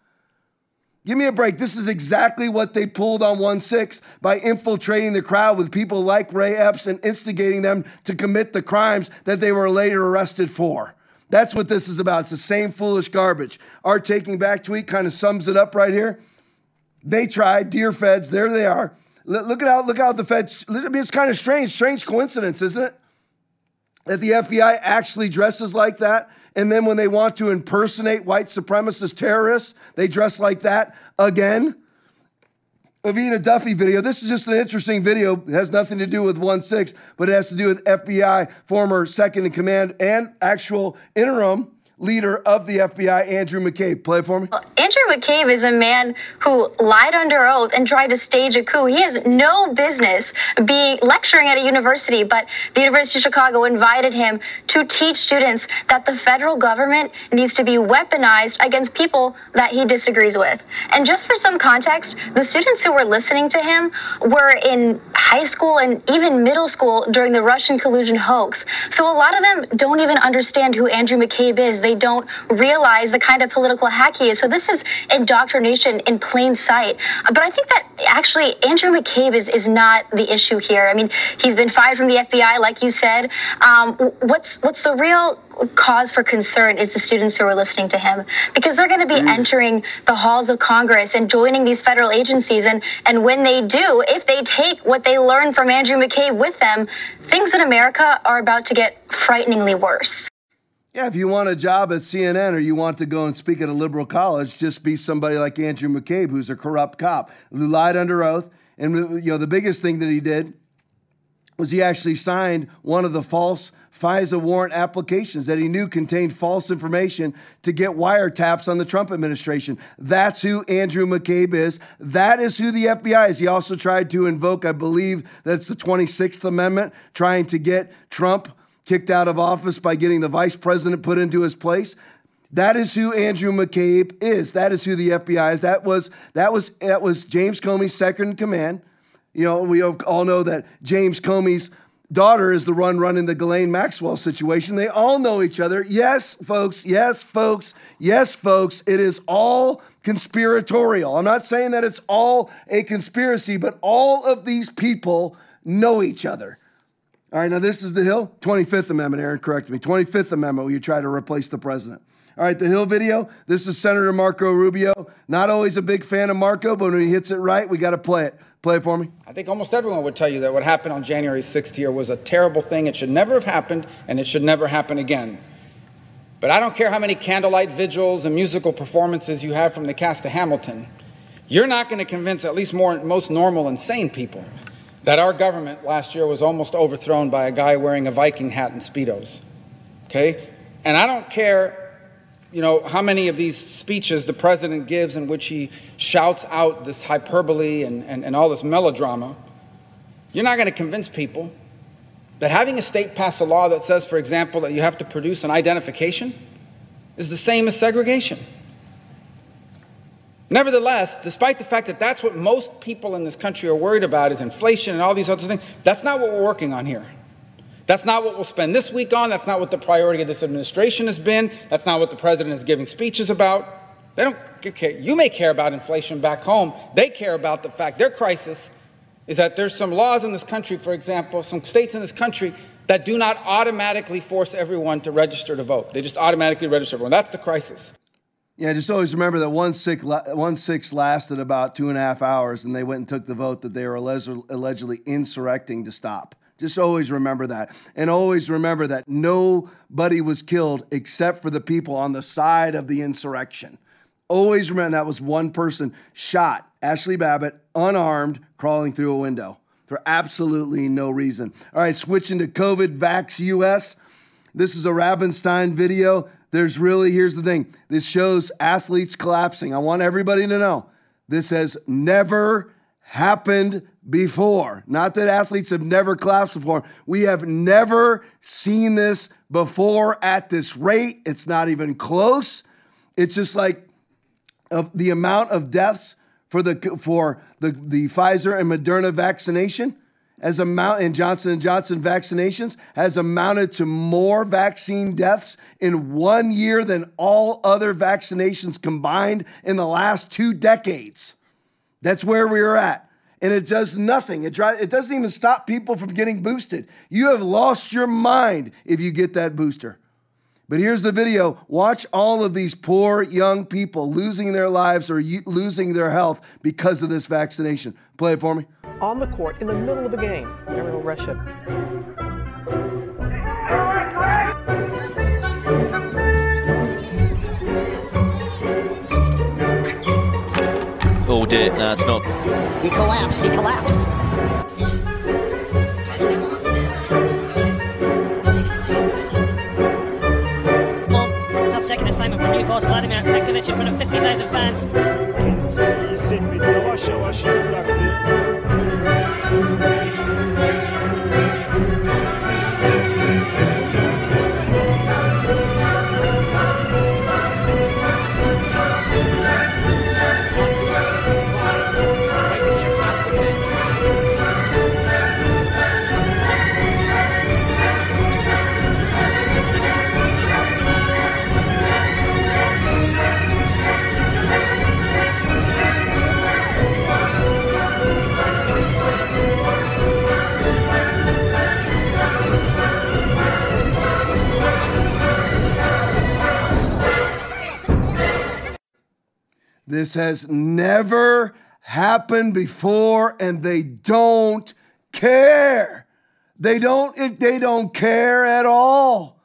Give me a break. This is exactly what they pulled on 1 6 by infiltrating the crowd with people like Ray Epps and instigating them to commit the crimes that they were later arrested for. That's what this is about. It's the same foolish garbage. Our Taking Back tweet kind of sums it up right here. They tried, dear feds, there they are. Look at how look how the feds. I mean, it's kind of strange, strange coincidence, isn't it? That the FBI actually dresses like that, and then when they want to impersonate white supremacist terrorists, they dress like that again. Avina Duffy video. This is just an interesting video. It has nothing to do with 1 6, but it has to do with FBI former second in command and actual interim leader of the FBI, Andrew McCabe. Play for me. Andrew McCabe is a man who lied under oath and tried to stage a coup. He has no business being lecturing at a university, but the University of Chicago invited him to teach students that the federal government needs to be weaponized against people that he disagrees with. And just for some context, the students who were listening to him were in high school and even middle school during the Russian collusion hoax. So a lot of them don't even understand who Andrew McCabe is. They don't realize the kind of political hack he is. So this is indoctrination in plain sight. But I think that actually Andrew McCabe is, is not the issue here. I mean, he's been fired from the FBI, like you said. Um, what's what's the real cause for concern is the students who are listening to him because they're going to be mm. entering the halls of Congress and joining these federal agencies. And, and when they do, if they take what they learned from Andrew McCabe with them, things in America are about to get frighteningly worse. Yeah, if you want a job at CNN or you want to go and speak at a liberal college, just be somebody like Andrew McCabe, who's a corrupt cop who lied under oath. And you know, the biggest thing that he did was he actually signed one of the false FISA warrant applications that he knew contained false information to get wiretaps on the Trump administration. That's who Andrew McCabe is. That is who the FBI is. He also tried to invoke, I believe that's the 26th Amendment, trying to get Trump kicked out of office by getting the vice president put into his place. That is who Andrew McCabe is. That is who the FBI is. That was that was that was James Comey's second in command. You know, we all know that James Comey's daughter is the one running the Ghislaine Maxwell situation. They all know each other. Yes, folks. Yes, folks. Yes, folks. It is all conspiratorial. I'm not saying that it's all a conspiracy, but all of these people know each other. All right, now this is the Hill. 25th Amendment, Aaron, correct me. 25th Amendment, you try to replace the president. All right, the Hill video. This is Senator Marco Rubio. Not always a big fan of Marco, but when he hits it right, we got to play it. Play it for me. I think almost everyone would tell you that what happened on January 6th here was a terrible thing. It should never have happened, and it should never happen again. But I don't care how many candlelight vigils and musical performances you have from the cast of Hamilton. You're not going to convince at least more, most normal and sane people that our government last year was almost overthrown by a guy wearing a Viking hat and Speedos. Okay? And I don't care you know, how many of these speeches the president gives in which he shouts out this hyperbole and, and, and all this melodrama, you're not going to convince people that having a state pass a law that says, for example, that you have to produce an identification is the same as segregation. Nevertheless, despite the fact that that's what most people in this country are worried about is inflation and all these other things, that's not what we're working on here. That's not what we'll spend this week on. That's not what the priority of this administration has been. That's not what the president is giving speeches about. They don't care. You may care about inflation back home. They care about the fact their crisis is that there's some laws in this country, for example, some states in this country that do not automatically force everyone to register to vote. They just automatically register everyone. That's the crisis. Yeah, just always remember that one six, one six lasted about two and a half hours, and they went and took the vote that they were allegedly insurrecting to stop. Just always remember that. And always remember that nobody was killed except for the people on the side of the insurrection. Always remember that was one person shot, Ashley Babbitt, unarmed, crawling through a window for absolutely no reason. All right, switching to COVID Vax US. This is a Rabenstein video. There's really, here's the thing this shows athletes collapsing. I want everybody to know this has never happened before. Not that athletes have never collapsed before. We have never seen this before at this rate. It's not even close. It's just like the amount of deaths for the for the, the Pfizer and Moderna vaccination as amount and Johnson and Johnson vaccinations has amounted to more vaccine deaths in one year than all other vaccinations combined in the last two decades. That's where we are at. And it does nothing. It, it doesn't even stop people from getting boosted. You have lost your mind if you get that booster. But here's the video. Watch all of these poor young people losing their lives or losing their health because of this vaccination. Play it for me. On the court in the middle of the game. Ariel Russia. Oh dear, no, it's not. He collapsed, he collapsed. Well, tough second assignment for new boss Vladimir Petkovic in front of 50,000 fans. Kendisi hissetmedi, This has never happened before, and they don't care. They don't, they don't care at all.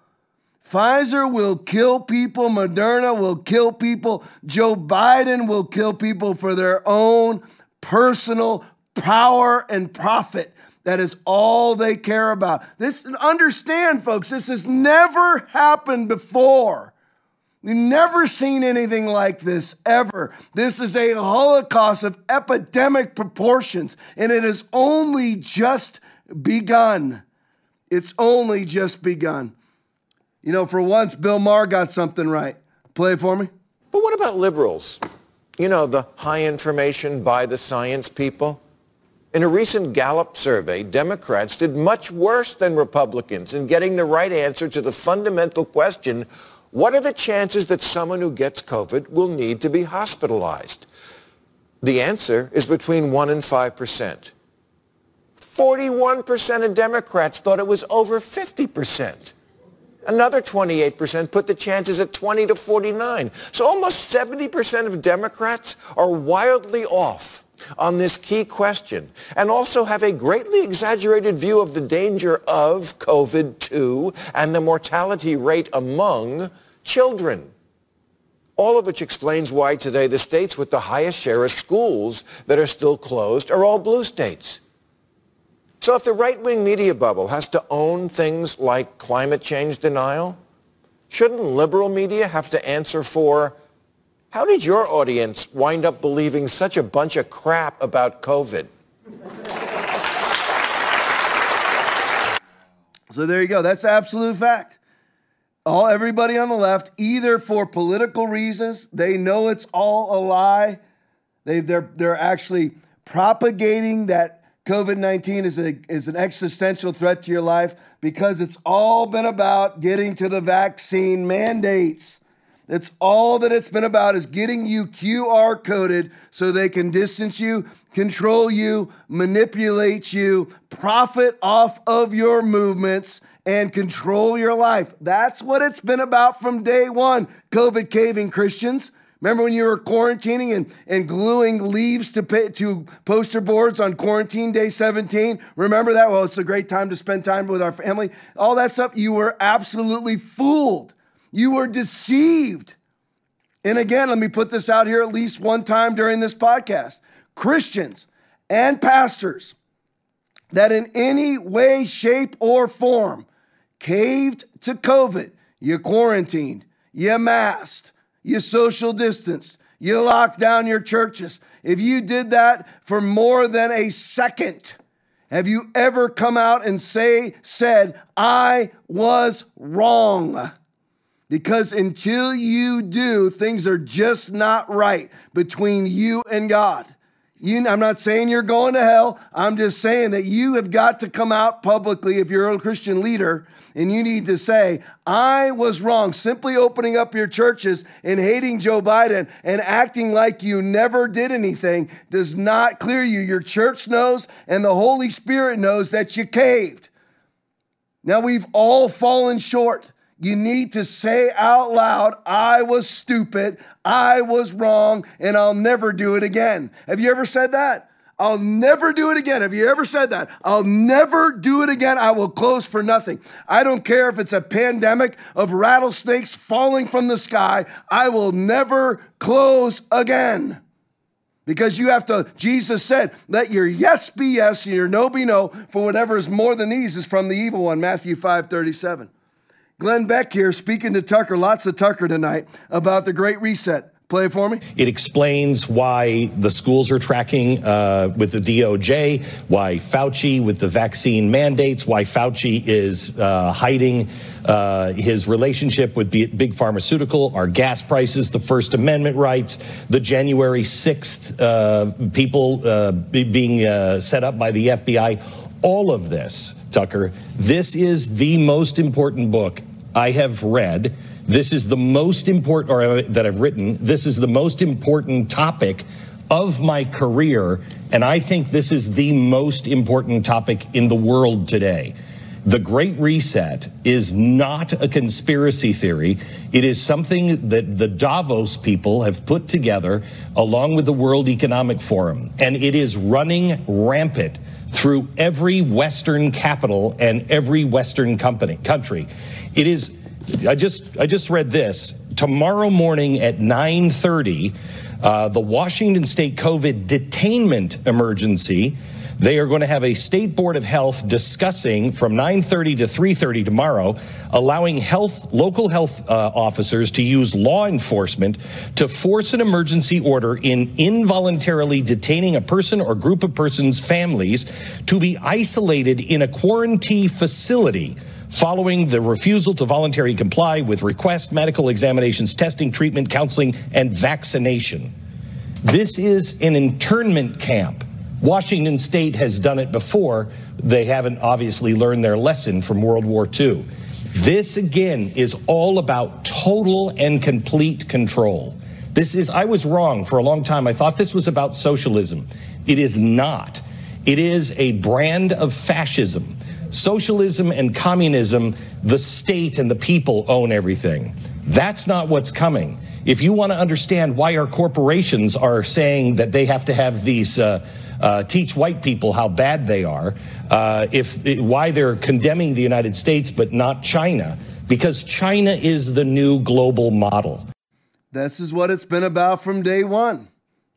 Pfizer will kill people, Moderna will kill people, Joe Biden will kill people for their own personal power and profit. That is all they care about. This understand folks, this has never happened before. We've never seen anything like this ever. This is a holocaust of epidemic proportions, and it has only just begun. It's only just begun. You know, for once, Bill Maher got something right. Play it for me. But what about liberals? You know, the high information by the science people? In a recent Gallup survey, Democrats did much worse than Republicans in getting the right answer to the fundamental question what are the chances that someone who gets COVID will need to be hospitalized? The answer is between 1 and 5%. 41% of Democrats thought it was over 50%. Another 28% put the chances at 20 to 49. So almost 70% of Democrats are wildly off on this key question and also have a greatly exaggerated view of the danger of COVID 2 and the mortality rate among children. All of which explains why today the states with the highest share of schools that are still closed are all blue states. So if the right-wing media bubble has to own things like climate change denial, shouldn't liberal media have to answer for how did your audience wind up believing such a bunch of crap about COVID? So there you go. That's absolute fact. All everybody on the left, either for political reasons, they know it's all a lie. They they're they're actually propagating that COVID 19 is, a, is an existential threat to your life because it's all been about getting to the vaccine mandates. That's all that it's been about is getting you QR coded so they can distance you, control you, manipulate you, profit off of your movements, and control your life. That's what it's been about from day one, COVID caving Christians. Remember when you were quarantining and, and gluing leaves to, pay, to poster boards on quarantine day 17? Remember that? Well, it's a great time to spend time with our family. All that stuff, you were absolutely fooled. You were deceived. And again, let me put this out here at least one time during this podcast. Christians and pastors that in any way, shape, or form caved to COVID, you quarantined, you masked, you social distanced, you locked down your churches. If you did that for more than a second, have you ever come out and say said I was wrong? Because until you do, things are just not right between you and God. You, I'm not saying you're going to hell. I'm just saying that you have got to come out publicly if you're a Christian leader and you need to say, I was wrong. Simply opening up your churches and hating Joe Biden and acting like you never did anything does not clear you. Your church knows and the Holy Spirit knows that you caved. Now we've all fallen short. You need to say out loud, I was stupid, I was wrong, and I'll never do it again. Have you ever said that? I'll never do it again. Have you ever said that? I'll never do it again. I will close for nothing. I don't care if it's a pandemic of rattlesnakes falling from the sky. I will never close again. Because you have to, Jesus said, let your yes be yes and your no be no, for whatever is more than these is from the evil one. Matthew 5 37. Glenn Beck here speaking to Tucker, lots of Tucker tonight, about the Great Reset. Play it for me. It explains why the schools are tracking uh, with the DOJ, why Fauci with the vaccine mandates, why Fauci is uh, hiding uh, his relationship with big pharmaceutical, our gas prices, the First Amendment rights, the January 6th uh, people uh, being uh, set up by the FBI. All of this, Tucker, this is the most important book I have read. This is the most important, or uh, that I've written, this is the most important topic of my career. And I think this is the most important topic in the world today. The Great Reset is not a conspiracy theory. It is something that the Davos people have put together along with the World Economic Forum. And it is running rampant through every Western capital and every Western company, country. It is. I just I just read this tomorrow morning at 9:30. Uh, the Washington State COVID detainment emergency. They are going to have a state board of health discussing from 9:30 to 3:30 tomorrow, allowing health local health uh, officers to use law enforcement to force an emergency order in involuntarily detaining a person or group of persons' families to be isolated in a quarantine facility following the refusal to voluntarily comply with requests, medical examinations, testing, treatment, counseling, and vaccination. This is an internment camp. Washington State has done it before. They haven't obviously learned their lesson from World War II. This, again, is all about total and complete control. This is, I was wrong for a long time. I thought this was about socialism. It is not. It is a brand of fascism socialism and communism, the state and the people own everything. That's not what's coming. if you want to understand why our corporations are saying that they have to have these uh, uh, teach white people how bad they are, uh, if why they're condemning the United States but not China, because China is the new global model. This is what it's been about from day one.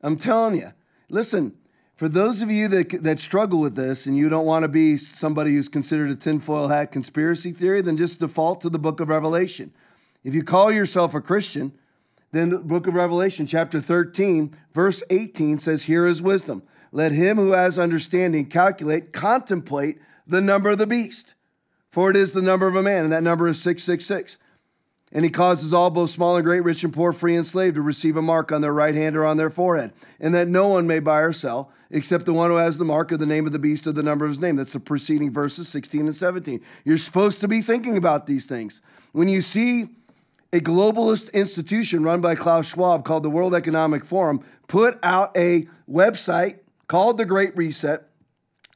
I'm telling you. Listen, for those of you that, that struggle with this and you don't want to be somebody who's considered a tinfoil hat conspiracy theory, then just default to the book of Revelation. If you call yourself a Christian, then the book of Revelation, chapter 13, verse 18 says, Here is wisdom. Let him who has understanding calculate, contemplate the number of the beast, for it is the number of a man, and that number is 666. And he causes all, both small and great, rich and poor, free and slave, to receive a mark on their right hand or on their forehead, and that no one may buy or sell except the one who has the mark of the name of the beast or the number of his name. That's the preceding verses 16 and 17. You're supposed to be thinking about these things. When you see a globalist institution run by Klaus Schwab called the World Economic Forum put out a website called the Great Reset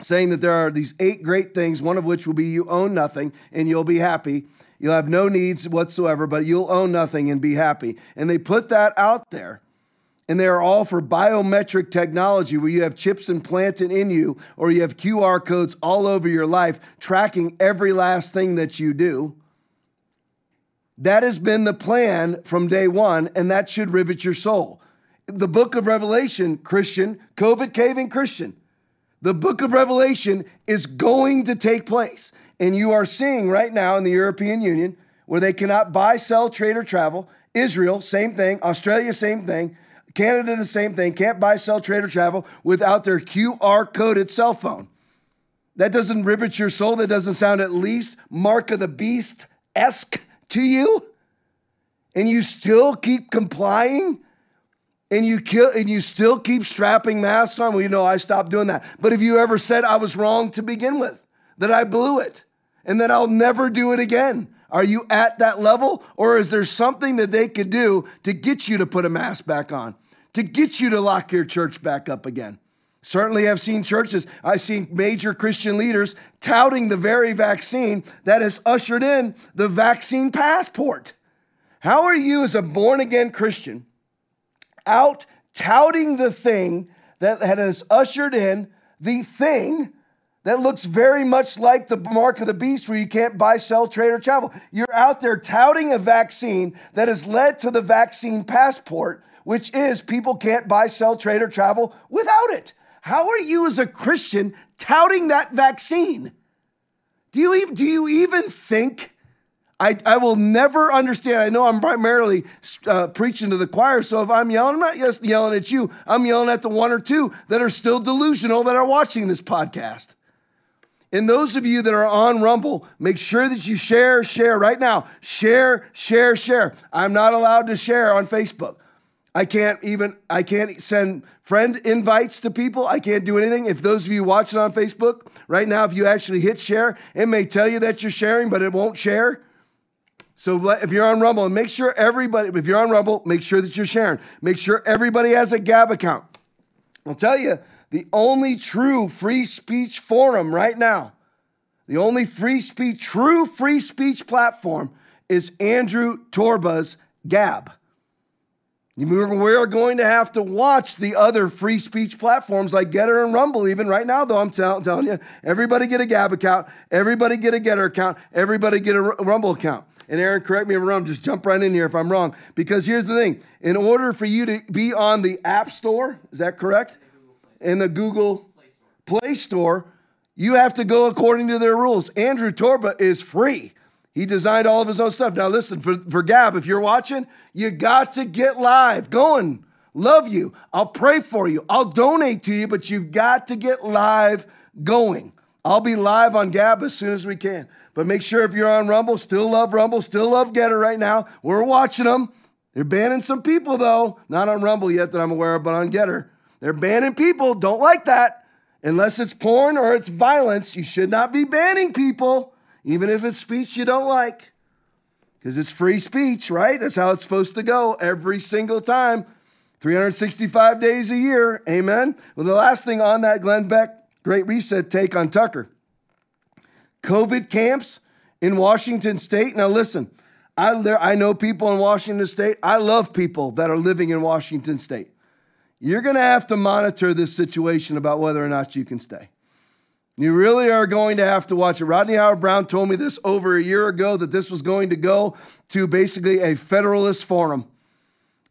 saying that there are these eight great things, one of which will be you own nothing and you'll be happy. You'll have no needs whatsoever, but you'll own nothing and be happy. And they put that out there. And they are all for biometric technology where you have chips implanted in you or you have QR codes all over your life tracking every last thing that you do. That has been the plan from day one, and that should rivet your soul. The book of Revelation, Christian, COVID caving Christian, the book of Revelation is going to take place. And you are seeing right now in the European Union where they cannot buy, sell, trade, or travel. Israel, same thing. Australia, same thing. Canada, the same thing. Can't buy, sell, trade, or travel without their QR coded cell phone. That doesn't rivet your soul. That doesn't sound at least mark of the beast esque to you. And you still keep complying and you kill and you still keep strapping masks on. Well, you know, I stopped doing that. But have you ever said I was wrong to begin with? That I blew it and that I'll never do it again? Are you at that level? Or is there something that they could do to get you to put a mask back on? To get you to lock your church back up again? Certainly, I've seen churches, I've seen major Christian leaders touting the very vaccine that has ushered in the vaccine passport. How are you, as a born again Christian, out touting the thing that has ushered in the thing that looks very much like the mark of the beast where you can't buy, sell, trade, or travel. You're out there touting a vaccine that has led to the vaccine passport, which is people can't buy, sell, trade, or travel without it. How are you as a Christian touting that vaccine? Do you even, do you even think I, I will never understand. I know I'm primarily uh, preaching to the choir, so if I'm yelling, I'm not just yelling at you. I'm yelling at the one or two that are still delusional that are watching this podcast. And those of you that are on Rumble, make sure that you share, share right now. Share, share, share. I'm not allowed to share on Facebook. I can't even I can't send friend invites to people. I can't do anything. If those of you watching on Facebook right now, if you actually hit share, it may tell you that you're sharing, but it won't share. So if you're on Rumble, make sure everybody, if you're on Rumble, make sure that you're sharing. Make sure everybody has a Gab account. I'll tell you, the only true free speech forum right now, the only free speech, true free speech platform is Andrew Torba's Gab. We're going to have to watch the other free speech platforms like Gettr and Rumble, even right now, though. I'm tell- telling you, everybody get a Gab account, everybody get a Gettr account, everybody get a Rumble account. And Aaron, correct me if I'm wrong, just jump right in here if I'm wrong. Because here's the thing in order for you to be on the App Store, is that correct? In the Google Play Store, you have to go according to their rules. Andrew Torba is free. He designed all of his own stuff. Now, listen, for, for Gab, if you're watching, you got to get live. Going. Love you. I'll pray for you. I'll donate to you, but you've got to get live going. I'll be live on Gab as soon as we can. But make sure if you're on Rumble, still love Rumble, still love Gettr right now. We're watching them. They're banning some people, though. Not on Rumble yet that I'm aware of, but on Gettr. They're banning people. Don't like that. Unless it's porn or it's violence, you should not be banning people, even if it's speech you don't like. Because it's free speech, right? That's how it's supposed to go every single time. 365 days a year. Amen. Well, the last thing on that Glenn Beck Great Reset take on Tucker. COVID camps in Washington state. Now, listen, I, I know people in Washington State. I love people that are living in Washington State. You're going to have to monitor this situation about whether or not you can stay. You really are going to have to watch it. Rodney Howard-Browne told me this over a year ago that this was going to go to basically a federalist forum.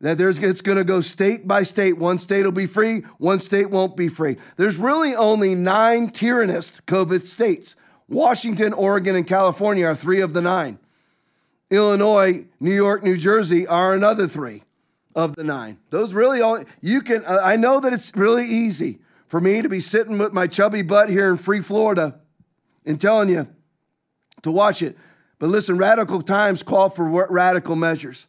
That there's it's going to go state by state. One state will be free, one state won't be free. There's really only nine tyrannist COVID states. Washington, Oregon, and California are three of the nine. Illinois, New York, New Jersey are another three of the nine. Those really all you can. I know that it's really easy for me to be sitting with my chubby butt here in free Florida and telling you to watch it. But listen, radical times call for radical measures.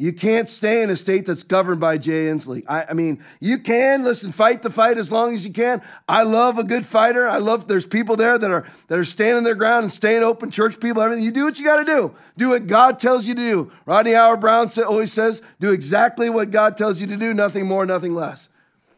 You can't stay in a state that's governed by Jay Inslee. I, I, mean, you can listen, fight the fight as long as you can. I love a good fighter. I love there's people there that are that are standing their ground and staying open, church people, everything. You do what you got to do. Do what God tells you to do. Rodney Howard-Browne always says, do exactly what God tells you to do, nothing more, nothing less.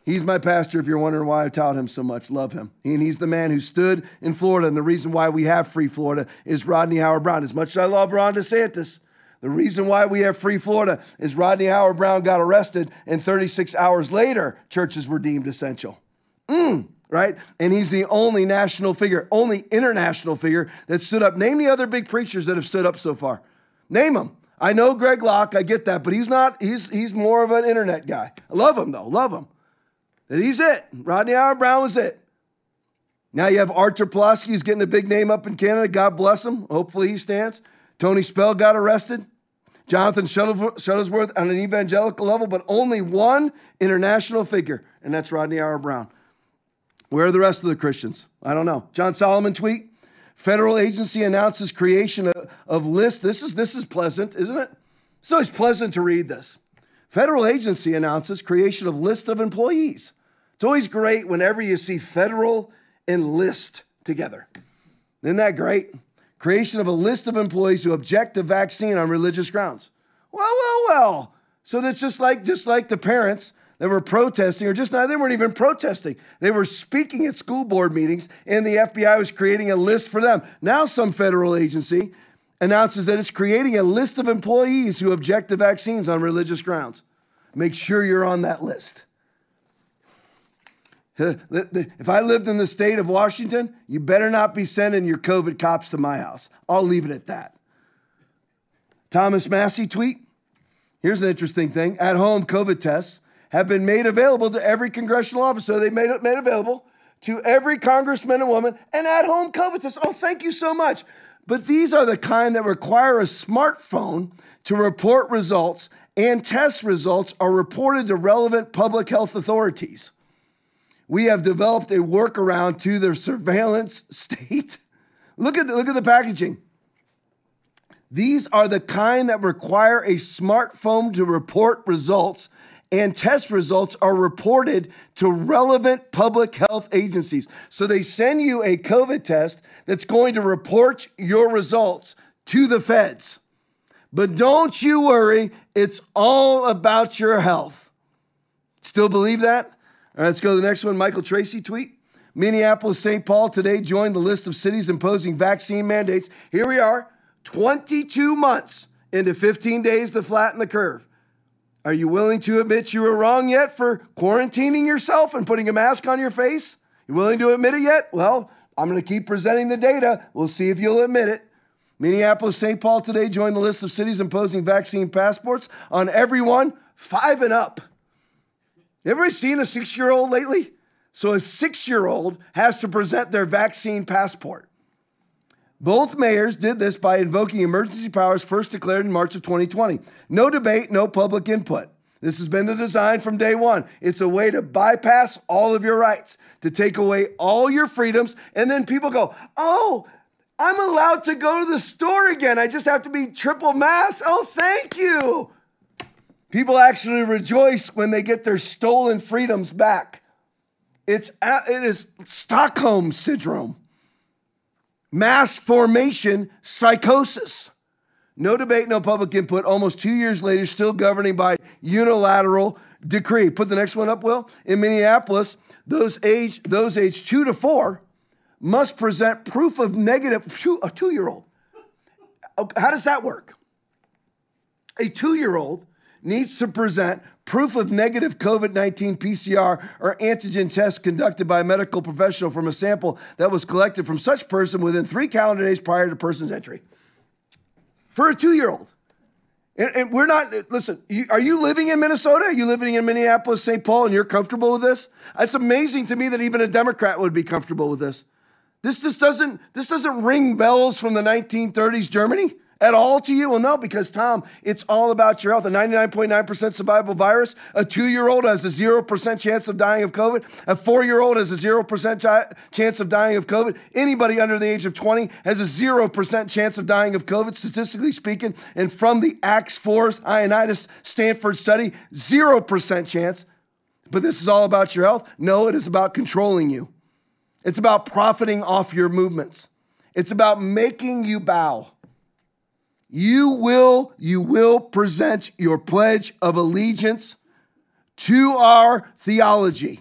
He's my pastor if you're wondering why I tout him so much. Love him. And he's the man who stood in Florida. And the reason why we have free Florida is Rodney Howard-Browne. As much as I love Ron DeSantis, the reason why we have free Florida is Rodney Howard-Browne got arrested, and 36 hours later, churches were deemed essential. Mm, right? And he's the only national figure, only international figure that stood up. Name the other big preachers that have stood up so far. Name them. I know Greg Locke, I get that, but he's not, he's, he's more of an internet guy. I love him though, love him. That he's it. Rodney Howard-Browne was it. Now you have Artur Pawlowski, who's getting a big name up in Canada. God bless him. Hopefully he stands. Tony Spell got arrested. Jonathan Shuttlesworth on an evangelical level, but only one international figure, and that's Rodney R. Brown. Where are the rest of the Christians? I don't know. John Solomon tweet. Federal agency announces creation of, list. This is this is pleasant, isn't it? It's always pleasant to read this. Federal agency announces creation of list of employees. It's always great whenever you see federal and list together. Isn't that great? Creation of a list of employees who object to vaccine on religious grounds. Well, well, well. So that's just like just like the parents that were protesting, or just now they weren't even protesting. They were speaking at school board meetings, and the FBI was creating a list for them. Now, some federal agency announces that it's creating a list of employees who object to vaccines on religious grounds. Make sure you're on that list. If I lived in the state of Washington, you better not be sending your COVID cops to my house. I'll leave it at that. Thomas Massie tweet. Here's an interesting thing. At home COVID tests have been made available to every congressional officer. So they made it made available to every congressman and woman and at home COVID tests. Oh, thank you so much. But these are the kind that require a smartphone to report results, and test results are reported to relevant public health authorities we have developed a workaround to the surveillance <laughs> state. look at the, look at the packaging. These are the kind that require a smartphone to report results, and test results are reported to relevant public health agencies. So they send you a COVID test that's going to report your results to the feds. But don't you worry, it's all about your health. Still believe that? All right, let's go to the next one. Michael Tracey tweet. Minneapolis, St. Paul today joined the list of cities imposing vaccine mandates. Here we are, 22 months into 15 days to flatten the curve. Are you willing to admit you were wrong yet for quarantining yourself and putting a mask on your face? You willing to admit it yet? Well, I'm going to keep presenting the data. We'll see if you'll admit it. Minneapolis, St. Paul today joined the list of cities imposing vaccine passports on everyone five and up. Ever seen a six year old lately? So a six year old has to present their vaccine passport. Both mayors did this by invoking emergency powers first declared in March of 2020. No debate, no public input. This has been the design from day one. It's a way to bypass all of your rights, to take away all your freedoms, and then people go, oh, I'm allowed to go to the store again. I just have to be triple mask. Oh, thank you. People actually rejoice when they get their stolen freedoms back. It's it is Stockholm syndrome. Mass formation psychosis. No debate, no public input. Almost two years later, still governing by unilateral decree. Put the next one up, Will. In Minneapolis, those age those age two to four must present proof of negative. Two, a two year old. How does that work? a two year old needs to present proof of negative COVID 19 PCR or antigen test conducted by a medical professional from a sample that was collected from such person within three calendar days prior to person's entry. For a two year old. And, and, we're not, listen, you, are you living in Minnesota? Are you living in Minneapolis, St. Paul, and you're comfortable with this? It's amazing to me that even a Democrat would be comfortable with this. This just doesn't, this doesn't ring bells from the 1930s Germany at all to you? Well, no, because Tom, it's all about your health. A 99.9% survivable virus, a two year old has a 0% chance of dying of COVID, a four year old has a 0% chance of dying of COVID. Anybody under the age of 20 has a 0% chance of dying of COVID, statistically speaking. And from the ACTS Force Ioannidis Stanford study, 0% chance. But this is all about your health? No, it is about controlling you. It's about profiting off your movements. It's about making you bow you will you will present your pledge of allegiance to our theology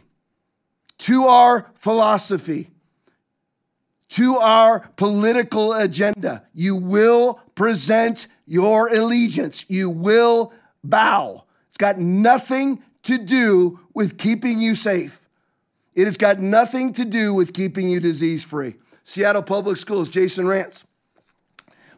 to our philosophy to our political agenda. You will present your allegiance. You will bow. It's got nothing to do with keeping you safe. It has got nothing to do with keeping you disease free seattle public schools jason rantz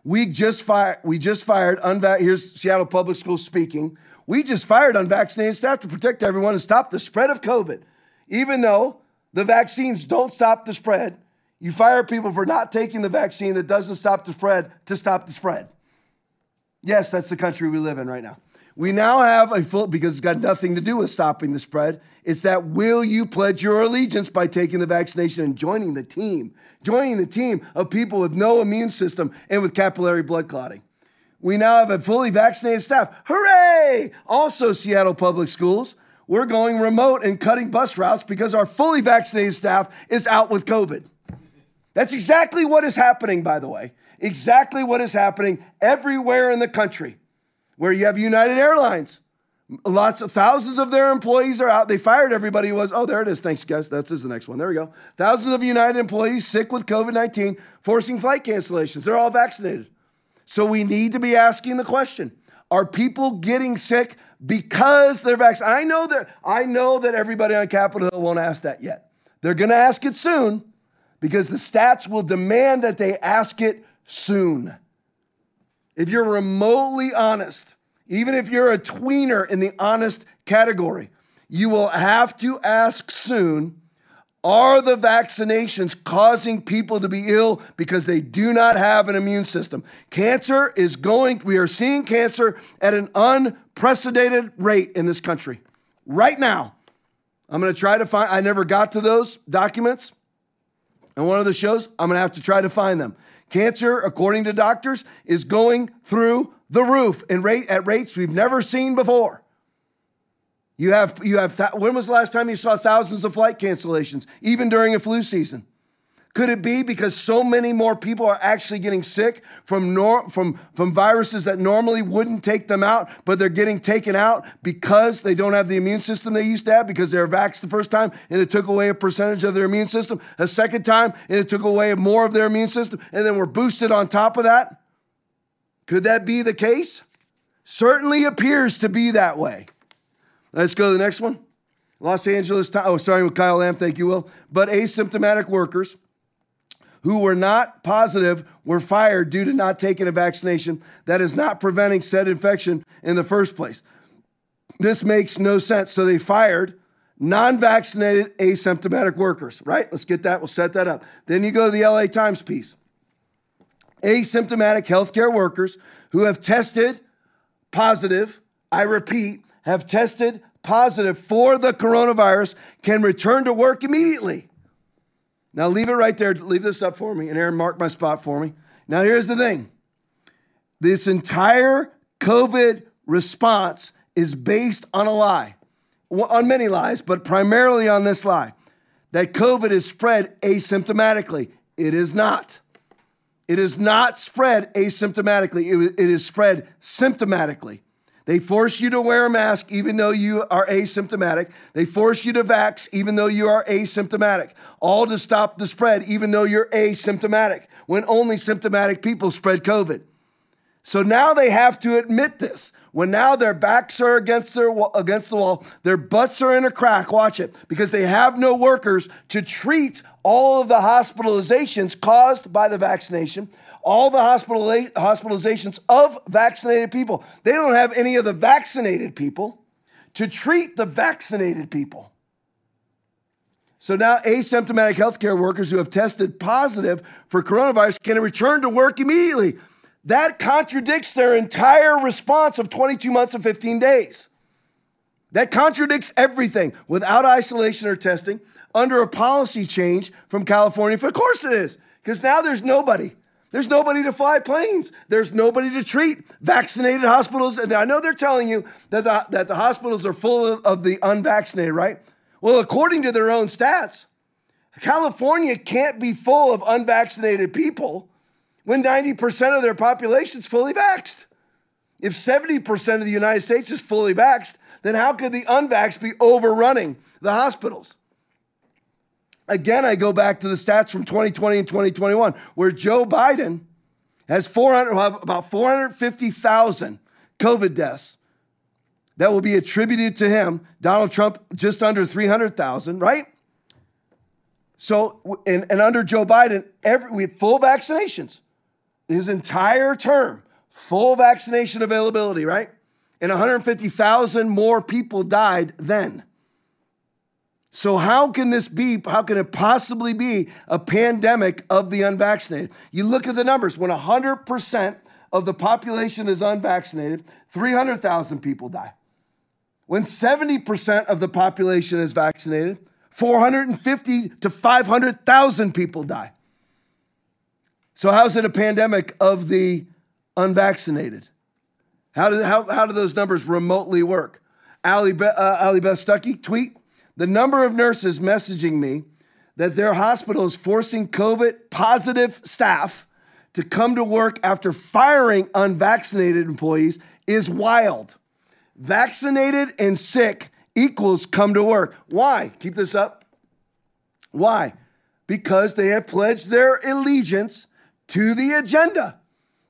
we just fired. We just fired. Here's Seattle Public Schools speaking. We just fired unvaccinated staff to protect everyone and stop the spread of COVID. Even though the vaccines don't stop the spread, you fire people for not taking the vaccine that doesn't stop the spread to stop the spread. Yes, that's the country we live in right now. We now have a full, because it's got nothing to do with stopping the spread. It's that will you pledge your allegiance by taking the vaccination and joining the team, joining the team of people with no immune system and with capillary blood clotting. We now have a fully vaccinated staff. Hooray! Also, Seattle Public Schools, we're going remote and cutting bus routes because our fully vaccinated staff is out with COVID. That's exactly what is happening, by the way. Exactly what is happening everywhere in the country where you have United Airlines Lots of thousands of their employees are out. They fired everybody who was, oh, there it is. Thanks, guys. That's is the next one. There we go. Thousands of United employees sick with COVID 19, forcing flight cancellations. They're all vaccinated. So we need to be asking the question Are people getting sick because they're vaccinated? I know that I know that everybody on Capitol Hill won't ask that yet. They're going to ask it soon because the stats will demand that they ask it soon. If you're remotely honest, even if you're a tweener in the honest category, you will have to ask soon are the vaccinations causing people to be ill because they do not have an immune system? Cancer is going, we are seeing cancer at an unprecedented rate in this country right now. I'm going to try to find, I never got to those documents in one of the shows. I'm going to have to try to find them. Cancer, according to doctors, is going through the roof and rate at rates we've never seen before. You have you have th- when was the last time you saw thousands of flight cancellations, even during a flu season? Could it be because so many more people are actually getting sick from, nor- from, from viruses that normally wouldn't take them out, but they're getting taken out because they don't have the immune system they used to have because they were vaxxed the first time and it took away a percentage of their immune system, a second time and it took away more of their immune system, and then we're boosted on top of that? Could that be the case? Certainly appears to be that way. Let's go to the next one. Los Angeles, oh, starting with Kyle Lamb, thank you, Will. But asymptomatic workers who were not positive were fired due to not taking a vaccination that is not preventing said infection in the first place. This makes no sense. So they fired non vaccinated asymptomatic workers, right? Let's get that. We'll set that up. Then you go to the LA Times piece asymptomatic healthcare workers who have tested positive, I repeat, have tested positive for the coronavirus can return to work immediately. Now, leave it right there. Leave this up for me. And Aaron, mark my spot for me. Now, here's the thing this entire COVID response is based on a lie, on many lies, but primarily on this lie that COVID is spread asymptomatically. It is not. It is not spread asymptomatically, it, it is spread symptomatically. They force you to wear a mask even though you are asymptomatic. They force you to vax even though you are asymptomatic. All to stop the spread even though you're asymptomatic, when only symptomatic people spread COVID. So now they have to admit this. When now their backs are against their against the wall, their butts are in a crack. Watch it, because they have no workers to treat all of the hospitalizations caused by the vaccination, all the hospital hospitalizations of vaccinated people. They don't have any of the vaccinated people to treat the vaccinated people. So now asymptomatic healthcare workers who have tested positive for coronavirus can return to work immediately. That contradicts their entire response of 22 months and 15 days. That contradicts everything without isolation or testing under a policy change from California. Of course it is, because now there's nobody. There's nobody to fly planes. There's nobody to treat vaccinated hospitals. And I know they're telling you that the, that the hospitals are full of, of the unvaccinated, right? Well, according to their own stats, California can't be full of unvaccinated people when 90% of their population is fully vaxxed. If 70% of the United States is fully vaxxed, then how could the unvaxxed be overrunning the hospitals? Again, I go back to the stats from 2020 and 2021, where Joe Biden has 400, about 450,000 COVID deaths that will be attributed to him. Donald Trump just under 300,000, right? So, and, and under Joe Biden, every, we had full vaccinations his entire term, full vaccination availability, right? And 150,000 more people died then. So, how can this be? How can it possibly be a pandemic of the unvaccinated? You look at the numbers when 100% of the population is unvaccinated, 300,000 people die. When 70% of the population is vaccinated, 450 to 500,000 people die. So, how is it a pandemic of the unvaccinated? How do, how, how do those numbers remotely work? Allie, uh, Allie Beth Stuckey, tweet the number of nurses messaging me that their hospital is forcing COVID positive staff to come to work after firing unvaccinated employees is wild. Vaccinated and sick equals come to work. Why? Keep this up. Why? Because they have pledged their allegiance to the agenda.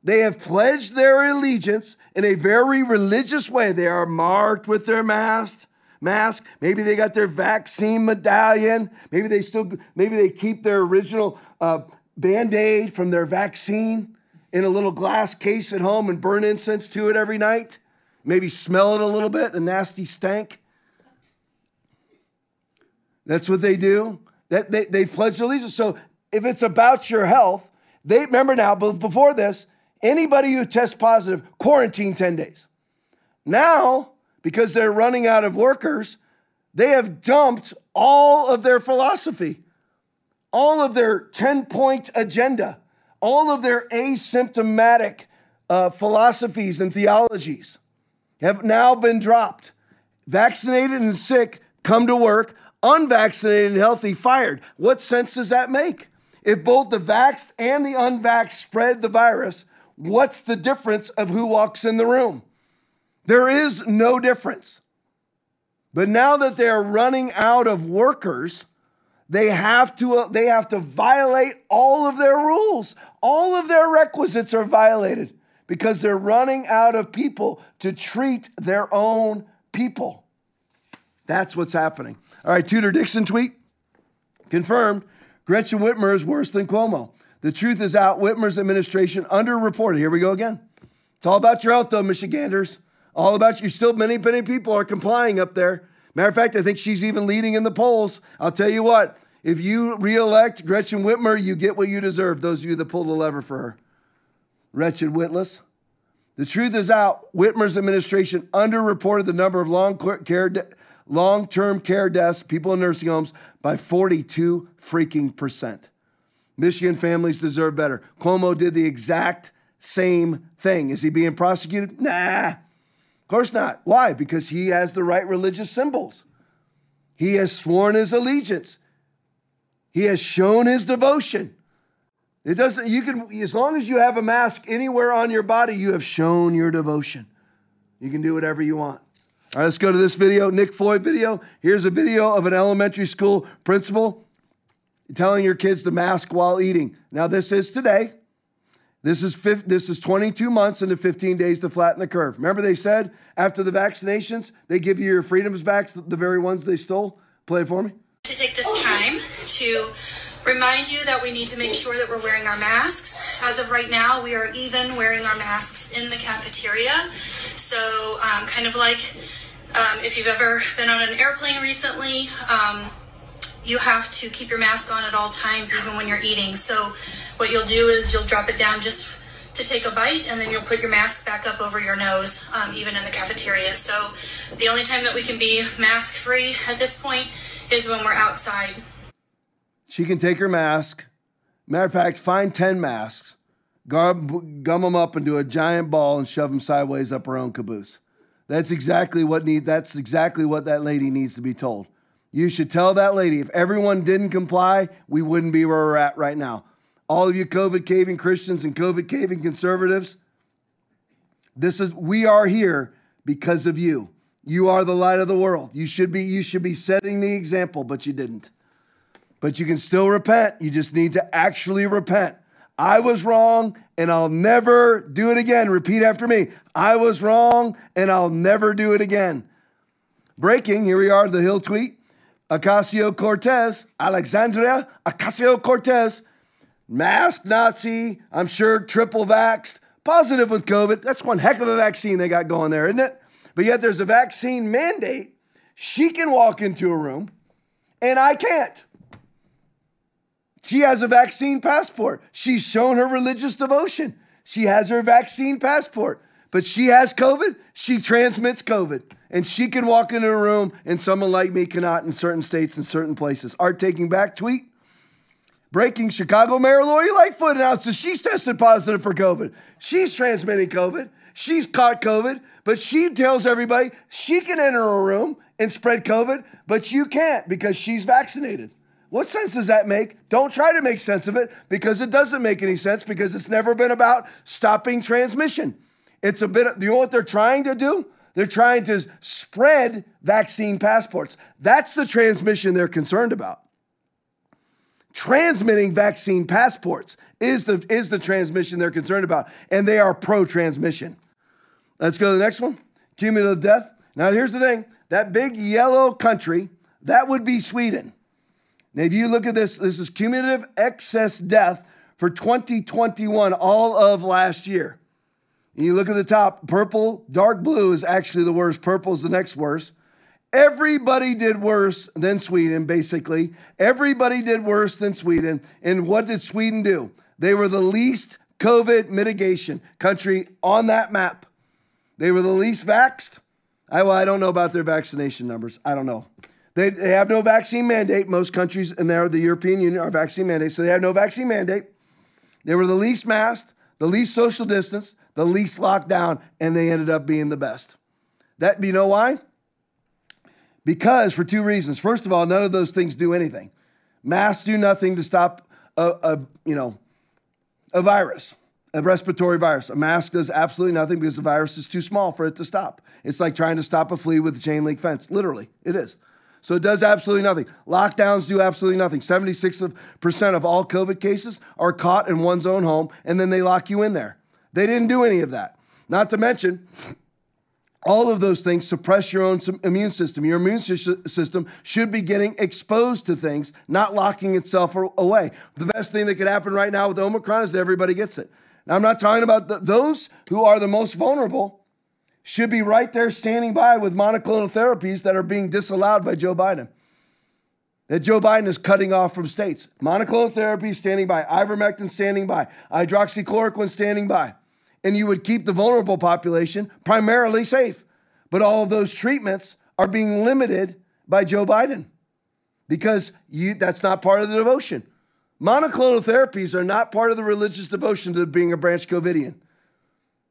They have pledged their allegiance in a very religious way. They are marked with their mask. Mask. Maybe they got their vaccine medallion. Maybe they still. Maybe they keep their original uh, band aid from their vaccine in a little glass case at home and burn incense to it every night. Maybe smell it a little bit, the nasty stank. That's what they do. That they, they pledge allegiance. So if it's about your health, they remember now, but before this, anybody who tests positive, quarantine 10 days. Now, because they're running out of workers, they have dumped all of their philosophy, all of their 10 point agenda, all of their asymptomatic uh, philosophies and theologies have now been dropped. Vaccinated and sick come to work, unvaccinated and healthy fired. What sense does that make? If both the vaxxed and the unvaxxed spread the virus, what's the difference of who walks in the room? There is no difference. But now that they're running out of workers, they have to uh, they have to violate all of their rules. All of their requisites are violated because they're running out of people to treat their own people. That's what's happening. All right, Tudor Dixon tweet confirmed Gretchen Whitmer is worse than Cuomo. The truth is out. Whitmer's administration underreported. Here we go again. It's all about your health, though, Michiganders. All about you. Still, many, many people are complying up there. Matter of fact, I think she's even leading in the polls. I'll tell you what, if you reelect Gretchen Whitmer, you get what you deserve, those of you that pull the lever for her. Wretched witless. The truth is out. Whitmer's administration underreported the number of long care de- long-term care deaths, people in nursing homes by 42 freaking percent. Michigan families deserve better. Cuomo did the exact same thing. Is he being prosecuted? Nah. Course not. Why? Because he has the right religious symbols. He has sworn his allegiance. He has shown his devotion. It doesn't, you can, as long as you have a mask anywhere on your body, you have shown your devotion. You can do whatever you want. All right, let's go to this video, Nick Foy video. Here's a video of an elementary school principal telling your kids to mask while eating. Now, this is today. This is fif- this is 22 months into 15 days to flatten the curve. Remember they said after the vaccinations they give you your freedoms back, the very ones they stole. Play it for me. To take this time to remind you that we need to make sure that we're wearing our masks. As of right now, we are even wearing our masks in the cafeteria. So, um, kind of like um, if you've ever been on an airplane recently, um, you have to keep your mask on at all times, even when you're eating. So, what you'll do is you'll drop it down just to take a bite, and then you'll put your mask back up over your nose, um, even in the cafeteria. So, the only time that we can be mask free at this point is when we're outside. She can take her mask. Matter of fact, find 10 masks, gum, gum them up into a giant ball and shove them sideways up her own caboose. That's exactly what need that's exactly what that lady needs to be told. You should tell that lady if everyone didn't comply, we wouldn't be where we're at right now. All of you COVID caving Christians and COVID caving conservatives, this is we are here because of you. You are the light of the world. You should be you should be setting the example, but you didn't. But you can still repent. You just need to actually repent. I was wrong and I'll never do it again. Repeat after me. I was wrong and I'll never do it again. Breaking, here we are, the Hill tweet. Ocasio Cortez, Alexandria Ocasio Cortez, mask Nazi, I'm sure triple vaxxed, positive with COVID. That's one heck of a vaccine they got going there, isn't it? But yet there's a vaccine mandate. She can walk into a room and I can't. She has a vaccine passport. She's shown her religious devotion. She has her vaccine passport. But she has COVID. She transmits COVID. And she can walk into a room and someone like me cannot in certain states and certain places. Art taking back tweet. Breaking Chicago Mayor Lori Lightfoot announces she's tested positive for COVID. She's transmitting COVID. She's caught COVID, but she tells everybody she can enter a room and spread COVID, but you can't because she's vaccinated. What sense does that make? Don't try to make sense of it because it doesn't make any sense because it's never been about stopping transmission. It's a bit, you know what they're trying to do? They're trying to spread vaccine passports. That's the transmission they're concerned about. Transmitting vaccine passports is the, is the transmission they're concerned about, and they are pro transmission. Let's go to the next one cumulative death. Now, here's the thing that big yellow country, that would be Sweden. Now, if you look at this, this is cumulative excess death for 2021, all of last year. You look at the top, purple, dark blue is actually the worst, purple is the next worst. Everybody did worse than Sweden, basically. Everybody did worse than Sweden. And what did Sweden do? They were the least COVID mitigation country on that map. They were the least vaxxed. I, well, I don't know about their vaccination numbers. I don't know. They, they have no vaccine mandate. Most countries in there, the European Union, are vaccine mandate. So they have no vaccine mandate. They were the least masked, the least social distance, the least lockdown, and they ended up being the best. That you know why? Because for two reasons. First of all, none of those things do anything. Masks do nothing to stop a, a you know a virus, a respiratory virus. A mask does absolutely nothing because the virus is too small for it to stop. It's like trying to stop a flea with a chain link fence. Literally, it is. So it does absolutely nothing. Lockdowns do absolutely nothing. 76% of all COVID cases are caught in one's own home, and then they lock you in there. They didn't do any of that. Not to mention, all of those things suppress your own immune system. Your immune system should be getting exposed to things, not locking itself away. The best thing that could happen right now with Omicron is that everybody gets it. Now, I'm not talking about the, those who are the most vulnerable should be right there standing by with monoclonal therapies that are being disallowed by Joe Biden. That Joe Biden is cutting off from states. Monoclonal therapy standing by, ivermectin standing by, hydroxychloroquine standing by. And you would keep the vulnerable population primarily safe. But all of those treatments are being limited by Joe Biden because you, that's not part of the devotion. Monoclonal therapies are not part of the religious devotion to being a branch Covidian.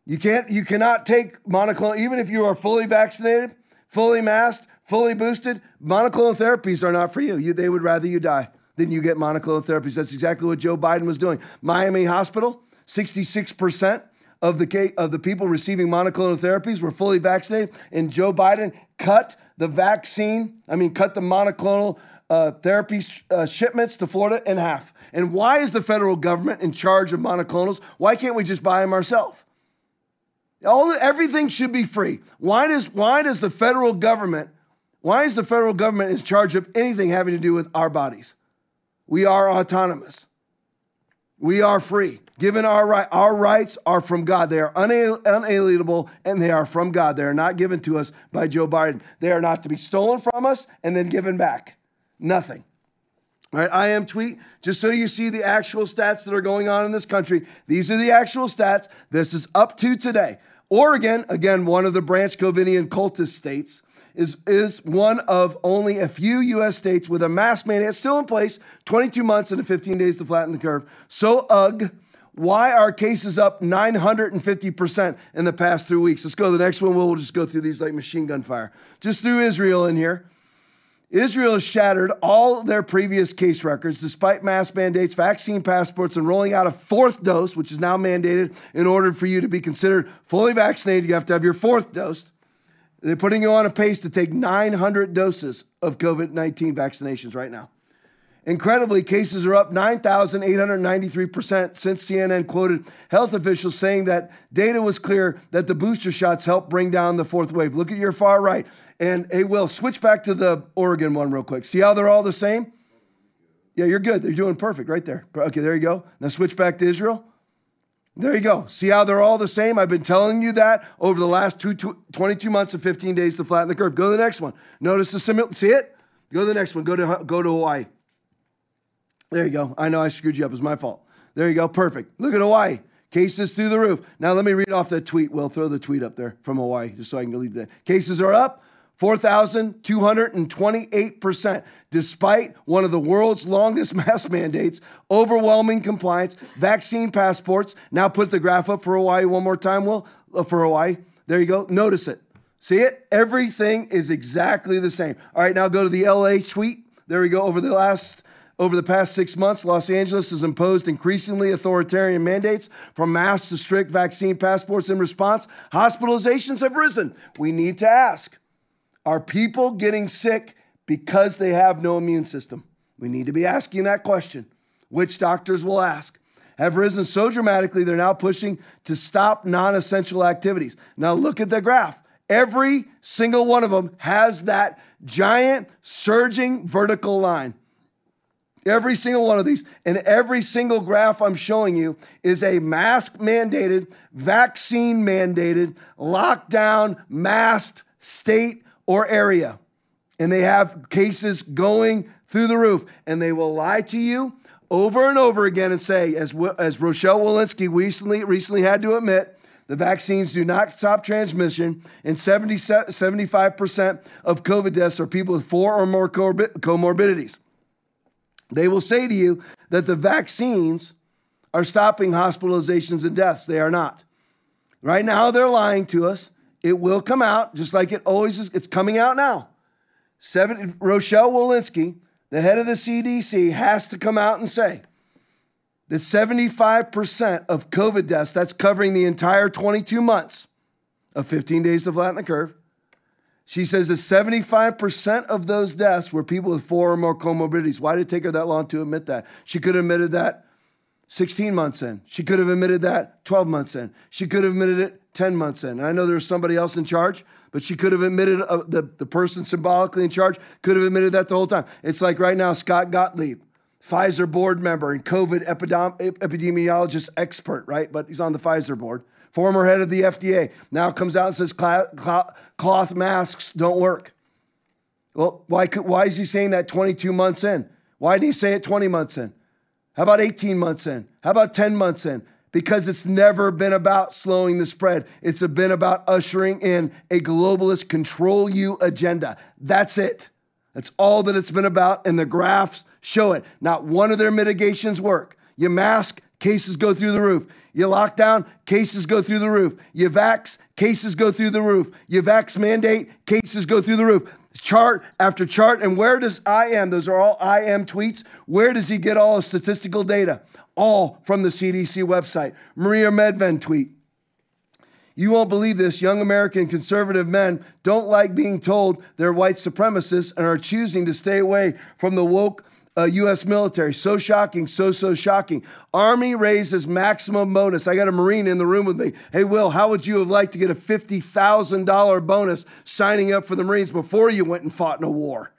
You can't, you cannot take monoclonal, even if you are fully vaccinated, fully masked, fully boosted, monoclonal therapies are not for you. you. They would rather you die than you get monoclonal therapies. That's exactly what Joe Biden was doing. Miami Hospital, 66% of the, of the people receiving monoclonal therapies were fully vaccinated, and Joe Biden cut the vaccine, I mean, cut the monoclonal uh, therapy uh, shipments to Florida in half. And why is the federal government in charge of monoclonals? Why can't we just buy them ourselves? All everything should be free. Why does why does the federal government why is the federal government in charge of anything having to do with our bodies? We are autonomous. We are free. Given our right, our rights are from God. They are unalienable and they are from God. They are not given to us by Joe Biden. They are not to be stolen from us and then given back. Nothing. All right, I am tweet, just so you see the actual stats that are going on in this country. These are the actual stats. This is up to today. Oregon, again, one of the Branch Covidian cultist states, is, is one of only a few U.S. states with a mask mandate still in place, 22 months and 15 days to flatten the curve. So, ugh. Why are cases up 950% in the past three weeks? Let's go to the next one. We'll just go through these like machine gun fire. Just through Israel in here. Israel has shattered all their previous case records despite mask mandates, vaccine passports, and rolling out a fourth dose, which is now mandated in order for you to be considered fully vaccinated. You have to have your fourth dose. They're putting you on a pace to take 900 doses of COVID 19 vaccinations right now. Incredibly, cases are up 9,893% since CNN quoted health officials saying that data was clear that the booster shots helped bring down the fourth wave. Look at your far right. And hey, Will, switch back to the Oregon one real quick. See how they're all the same? Yeah, you're good. They're doing perfect right there. Okay, there you go. Now switch back to Israel. There you go. See how they're all the same? I've been telling you that over the last two, 22 months and 15 days to flatten the curve. Go to the next one. Notice the similar. See it? Go to the next one. Go to go to Hawaii. There you go. I know I screwed you up. It's my fault. There you go. Perfect. Look at Hawaii. Cases through the roof. Now let me read off that tweet. We'll throw the tweet up there from Hawaii just so I can leave that. Cases are up 4,228%, despite one of the world's longest <laughs> mask mandates, overwhelming compliance, vaccine passports. Now put the graph up for Hawaii one more time, Will, uh, for Hawaii. There you go. Notice it. See it? Everything is exactly the same. All right, now go to the LA tweet. There we go. Over the last over the past six months, Los Angeles has imposed increasingly authoritarian mandates from masks to strict vaccine passports in response. Hospitalizations have risen. We need to ask are people getting sick because they have no immune system? We need to be asking that question, which doctors will ask. Have risen so dramatically, they're now pushing to stop non essential activities. Now, look at the graph. Every single one of them has that giant surging vertical line. Every single one of these and every single graph I'm showing you is a mask mandated, vaccine mandated, lockdown, masked state or area. And they have cases going through the roof. And they will lie to you over and over again and say, as, as Rochelle Walensky recently, recently had to admit, the vaccines do not stop transmission, and 70, 75% of COVID deaths are people with four or more comorbidities. They will say to you that the vaccines are stopping hospitalizations and deaths. They are not. Right now, they're lying to us. It will come out, just like it always is. It's coming out now. Seven, Rochelle Walensky, the head of the CDC, has to come out and say that 75% of COVID deaths, that's covering the entire 22 months of 15 days to flatten the curve, she says that 75% of those deaths were people with four or more comorbidities. Why did it take her that long to admit that? She could have admitted that 16 months in. She could have admitted that 12 months in. She could have admitted it 10 months in. And I know there was somebody else in charge, but she could have admitted uh, the, the person symbolically in charge could have admitted that the whole time. It's like right now, Scott Gottlieb, Pfizer board member and COVID epidem- epidemiologist expert, right? But he's on the Pfizer board former head of the FDA, now comes out and says cloth masks don't work. Well, why, why is he saying that 22 months in? Why didn't he say it 20 months in? How about 18 months in? How about 10 months in? Because it's never been about slowing the spread. It's been about ushering in a globalist control you agenda. That's it. That's all that it's been about, and the graphs show it. Not one of their mitigations work. You mask, cases go through the roof. You lock down, cases go through the roof. You vax, cases go through the roof. You vax mandate, cases go through the roof. Chart after chart. And where does I am, those are all I am tweets, where does he get all the statistical data? All from the CDC website. Maria Medved tweet. You won't believe this. Young American conservative men don't like being told they're white supremacists and are choosing to stay away from the woke uh, U.S. military. So shocking, so, so shocking. Army raises maximum bonus. I got a Marine in the room with me. Hey, Will, how would you have liked to get a $50,000 bonus signing up for the Marines before you went and fought in a war?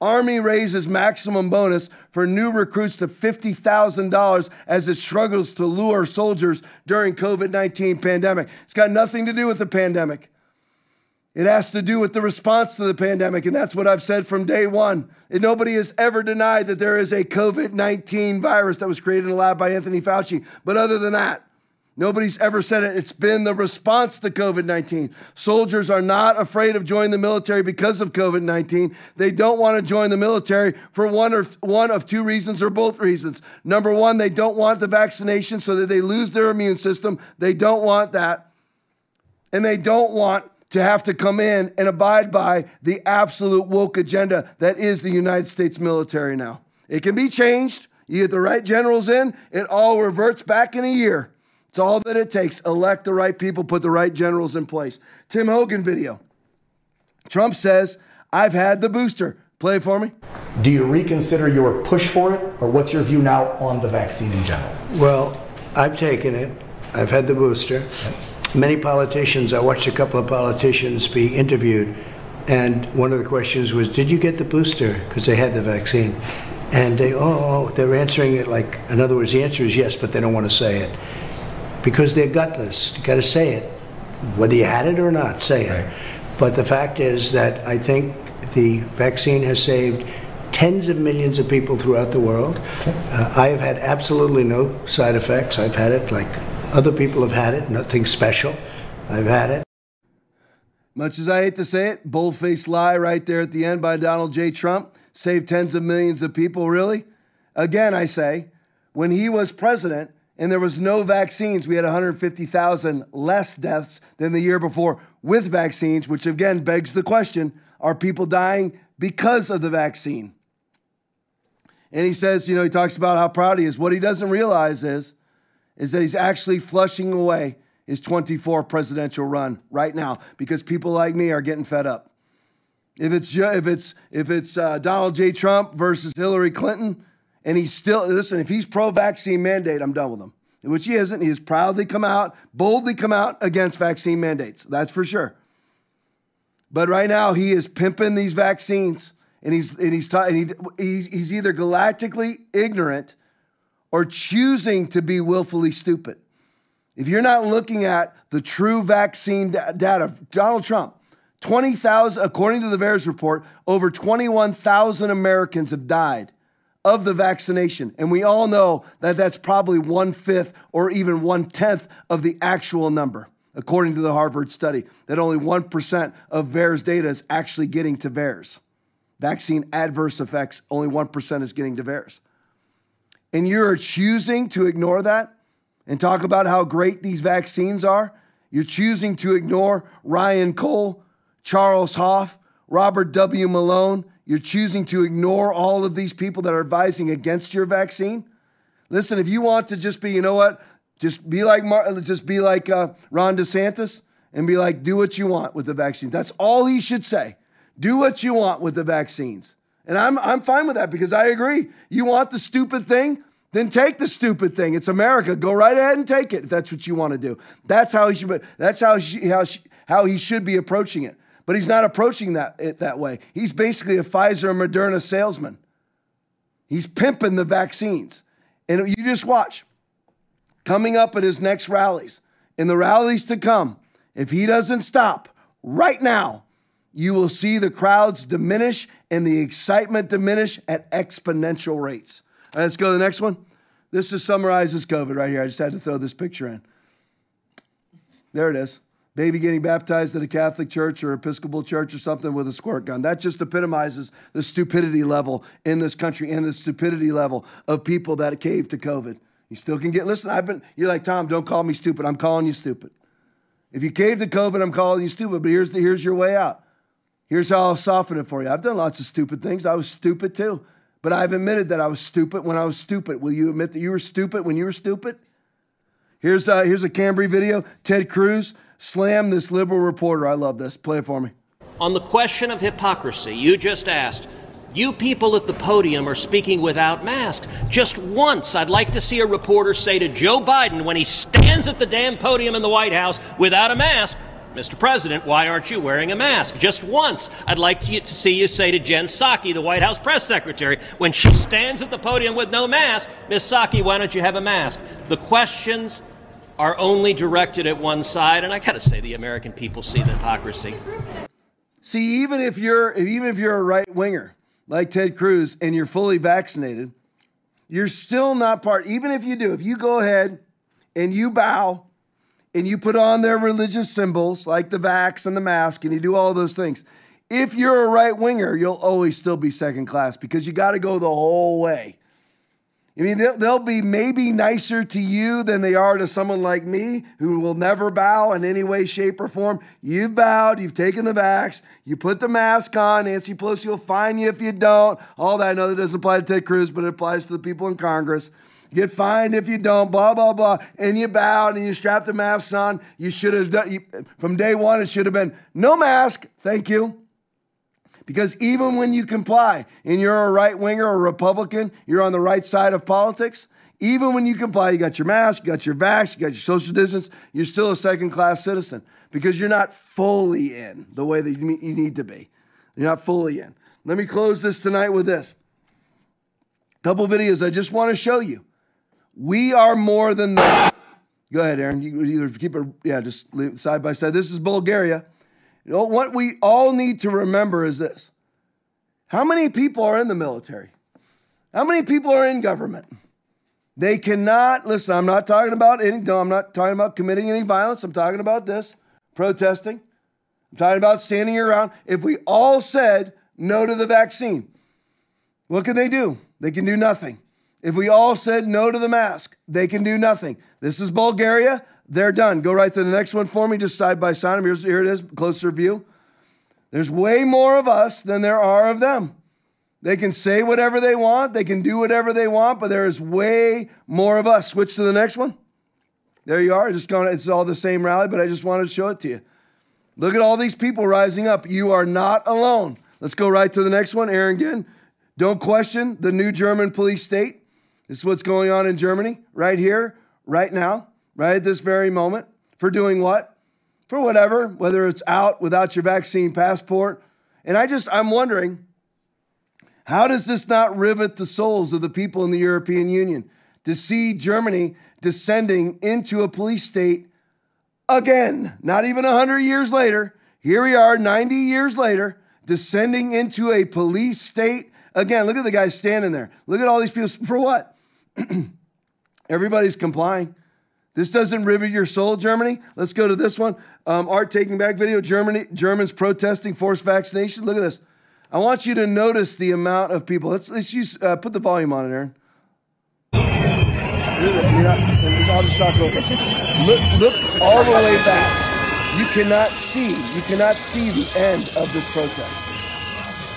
Army raises maximum bonus for new recruits to $50,000 as it struggles to lure soldiers during COVID-19 pandemic. It's got nothing to do with the pandemic. It has to do with the response to the pandemic, and that's what I've said from day one. And nobody has ever denied that there is a COVID 19 virus that was created in a lab by Anthony Fauci. But other than that, Nobody's ever said it. It's been the response to COVID 19. Soldiers are not afraid of joining the military because of COVID 19. They don't want to join the military for one or one of two reasons or both reasons. Number one, they don't want the vaccination so that they lose their immune system. They don't want that. And they don't want to have to come in and abide by the absolute woke agenda that is the United States military now. It can be changed. You get the right generals in, it all reverts back in a year. It's all that it takes. Elect the right people, put the right generals in place. Tim Hogan video. Trump says, I've had the booster. Play it for me. Do you reconsider your push for it, or what's your view now on the vaccine in general? Well, I've taken it. I've had the booster. Many politicians, I watched a couple of politicians be interviewed, and one of the questions was, Did you get the booster? Because they had the vaccine. And they, oh, they're answering it like, in other words, the answer is yes, but they don't want to say it because they're gutless. You got to say it, whether you had it or not. Say it. Right. But the fact is that I think the vaccine has saved tens of millions of people throughout the world. Okay. Uh, I have had absolutely no side effects. I've had it like other people have had it. Nothing special. I've had it. Much as I hate to say it, bold-faced lie right there at the end by Donald J. Trump saved tens of millions of people. Really? Again, I say, when he was president, and there was no vaccines, we had 150,000 less deaths than the year before with vaccines, which again begs the question are people dying because of the vaccine? And he says, you know, he talks about how proud he is. What he doesn't realize is, is that he's actually flushing away his 24 presidential run right now because people like me are getting fed up. If it's if it's if it's uh, Donald J. Trump versus Hillary Clinton, and he's still, listen, if he's pro vaccine mandate, I'm done with him, which he isn't. He has proudly come out, boldly come out against vaccine mandates. That's for sure. But right now, he is pimping these vaccines, and he's and he's, ta- and he, he's he's either galactically ignorant or choosing to be willfully stupid. If you're not looking at the true vaccine data, Donald Trump, 20,000, according to the VAERS report, over 21,000 Americans have died of the vaccination. And we all know that that's probably one fifth or even one tenth of the actual number, according to the Harvard study, that only 1% of VAERS data is actually getting to VAERS. Vaccine adverse effects, only 1% is getting to VAERS. And you're choosing to ignore that and talk about how great these vaccines are. You're choosing to ignore Ryan Cole, Charles Hoff, Robert W. Malone, you're choosing to ignore all of these people that are advising against your vaccine. Listen, if you want to just be, you know what, just be like Mar- just be like uh, Ron DeSantis and be like, do what you want with the vaccine. That's all he should say. Do what you want with the vaccines. And I'm, I'm fine with that because I agree. You want the stupid thing? Then take the stupid thing. It's America. Go right ahead and take it if that's what you want to do. That's how he should. That's how he, how, how he should be approaching it. But he's not approaching that it that way. He's basically a Pfizer and Moderna salesman. He's pimping the vaccines. And you just watch. Coming up at his next rallies, in the rallies to come, if he doesn't stop right now, you will see the crowds diminish and the excitement diminish at exponential rates. Right, let's go to the next one. This just summarizes COVID right here. I just had to throw this picture in. There it is baby getting baptized at a Catholic church or Episcopal church or something with a squirt gun. That just epitomizes the stupidity level in this country and the stupidity level of people that cave to COVID. You still can get, listen, I've been, you're like, Tom, don't call me stupid. I'm calling you stupid. If you cave to COVID, I'm calling you stupid, but here's, the, here's your way out. Here's how I'll soften it for you. I've done lots of stupid things. I was stupid too, but I've admitted that I was stupid when I was stupid. Will you admit that you were stupid when you were stupid? Here's uh, here's a Cambry video. Ted Cruz slammed this liberal reporter. I love this. Play it for me. On the question of hypocrisy, you just asked. You people at the podium are speaking without masks. Just once, I'd like to see a reporter say to Joe Biden when he stands at the damn podium in the White House without a mask, Mr. President, why aren't you wearing a mask? Just once, I'd like to see you say to Jen Psaki, the White House press secretary, when she stands at the podium with no mask, Miss Psaki, why don't you have a mask? The questions are only directed at one side, and I gotta say, the American people see the hypocrisy. See, even if you're even if you're a right winger like Ted Cruz and you're fully vaccinated, you're still not part. Even if you do, if you go ahead and you bow and you put on their religious symbols like the vax and the mask and you do all those things, if you're a right winger, you'll always still be second class because you got to go the whole way. I mean, they'll, they'll, be maybe nicer to you than they are to someone like me who will never bow in any way, shape, or form. You've bowed, you've taken the vax, you put the mask on. Nancy Pelosi will fine you if you don't. All that I know that doesn't apply to Ted Cruz, but it applies to the people in Congress. Get fined if you don't, blah, blah, blah. And you bowed and you strapped the mask on. You should have done, you, from day one, it should have been no mask, thank you. Because even when you comply and you're a right winger or a Republican, you're on the right side of politics, even when you comply, you got your mask, you got your vax, you got your social distance, you're still a second class citizen because you're not fully in the way that you need to be. You're not fully in. Let me close this tonight with this. Couple videos I just want to show you. We are more than the. Go ahead, Aaron. You either keep it, yeah, just leave side by side. This is Bulgaria. You know, what we all need to remember is this how many people are in the military? How many people are in government? They cannot, listen, I'm not talking about any, no, I'm not talking about committing any violence. I'm talking about this protesting. I'm talking about standing around. If we all said no to the vaccine, what can they do? They can do nothing. If we all said no to the mask, they can do nothing. This is Bulgaria. They're done. Go right to the next one for me, just side by side. Here's, here it is, closer view. There's way more of us than there are of them. They can say whatever they want, they can do whatever they want, but there is way more of us. Switch to the next one. There you are. Just going. It's all the same rally, but I just wanted to show it to you. Look at all these people rising up. You are not alone. Let's go right to the next one. Aaron again. Don't question the new German police state. This is what's going on in Germany right here, right now right at this very moment for doing what? For whatever, whether it's out without your vaccine passport. And I just, I'm wondering, how does this not rivet the souls of the people in the European Union to see Germany descending into a police state again? Not even 100 years later. Here we are, 90 years later, descending into a police state again. Look at the guy standing there. Look at all these people. For what? <clears throat> Everybody's complying. This doesn't rivet your soul, Germany. Let's go to this one. Um, art taking back video. Germany, Germans protesting forced vaccination. Look at this. I want you to notice the amount of people. Let's let's use uh, put the volume on it, Aaron. Look, look all the way back. You cannot see. You cannot see the end of this protest.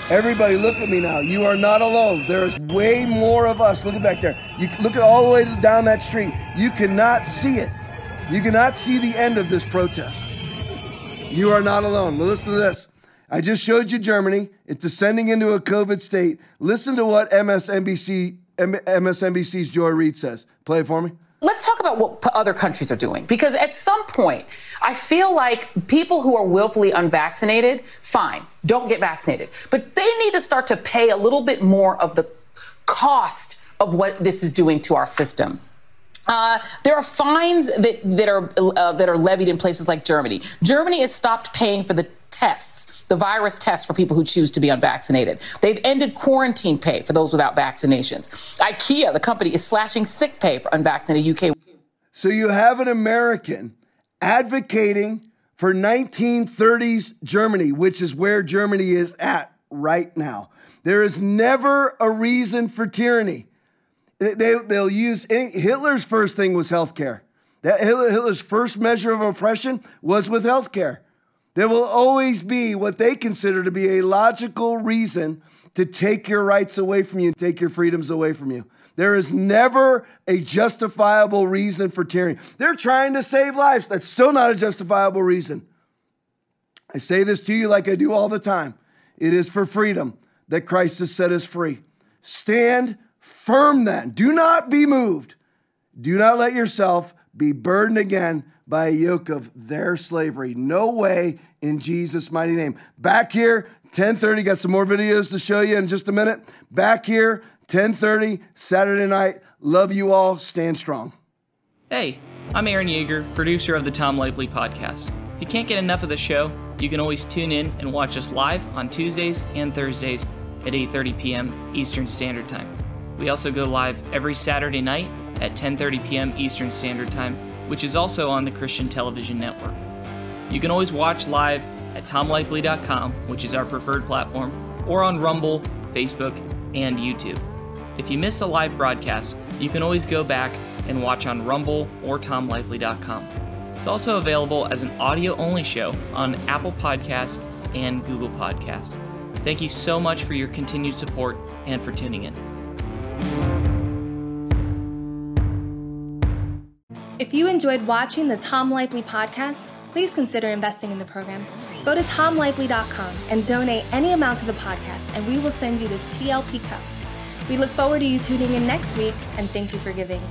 Everybody, look at me now. You are not alone. There is way more of us. Look at back there. You look at all the way down that street. You cannot see it. You cannot see the end of this protest. You are not alone. Listen to this. I just showed you Germany. It's descending into a COVID state. Listen to what MSNBC, MSNBC's Joy Reid says. Play it for me let's talk about what other countries are doing because at some point i feel like people who are willfully unvaccinated fine don't get vaccinated but they need to start to pay a little bit more of the cost of what this is doing to our system uh, there are fines that, that are uh, that are levied in places like Germany. Germany has stopped paying for the tests, the virus tests for people who choose to be unvaccinated. They've ended quarantine pay for those without vaccinations. IKEA, the company, is slashing sick pay for unvaccinated UK. So you have an American advocating for 1930s Germany, which is where Germany is at right now. There is never a reason for tyranny. They, they'll use any, Hitler's first thing was healthcare. That Hitler's first measure of oppression was with healthcare. There will always be what they consider to be a logical reason to take your rights away from you take your freedoms away from you. There is never a justifiable reason for tyranny. They're trying to save lives. That's still not a justifiable reason. I say this to you like I do all the time. It is for freedom that Christ has set us free. Stand firm then. Do not be moved. Do not let yourself be burdened again by a yoke of their slavery. No way in Jesus' mighty name. Back here, 10:30. Got some more videos to show you in just a minute. Back here, 10:30 Saturday night. Love you all. Stand strong. Hey, I'm Aaron Yeager, producer of the Tom Lively podcast. If you can't get enough of the show, you can always tune in and watch us live on Tuesdays and Thursdays at 8:30 p.m. Eastern Standard Time. We also go live every Saturday night at 10:30 p.m. Eastern Standard Time, which is also on the Christian Television Network. You can always watch live at tomlively.com, which is our preferred platform, or on Rumble, Facebook, and YouTube. If you miss a live broadcast, you can always go back and watch on Rumble or tomlively.com. It's also available as an audio only show on Apple Podcasts and Google Podcasts. Thank you so much for your continued support and for tuning in. If you enjoyed watching the Tom Lively podcast, please consider investing in the program. Go to tomlively.com and donate any amount to the podcast, and we will send you this TLP cup. We look forward to you tuning in next week, and thank you for giving.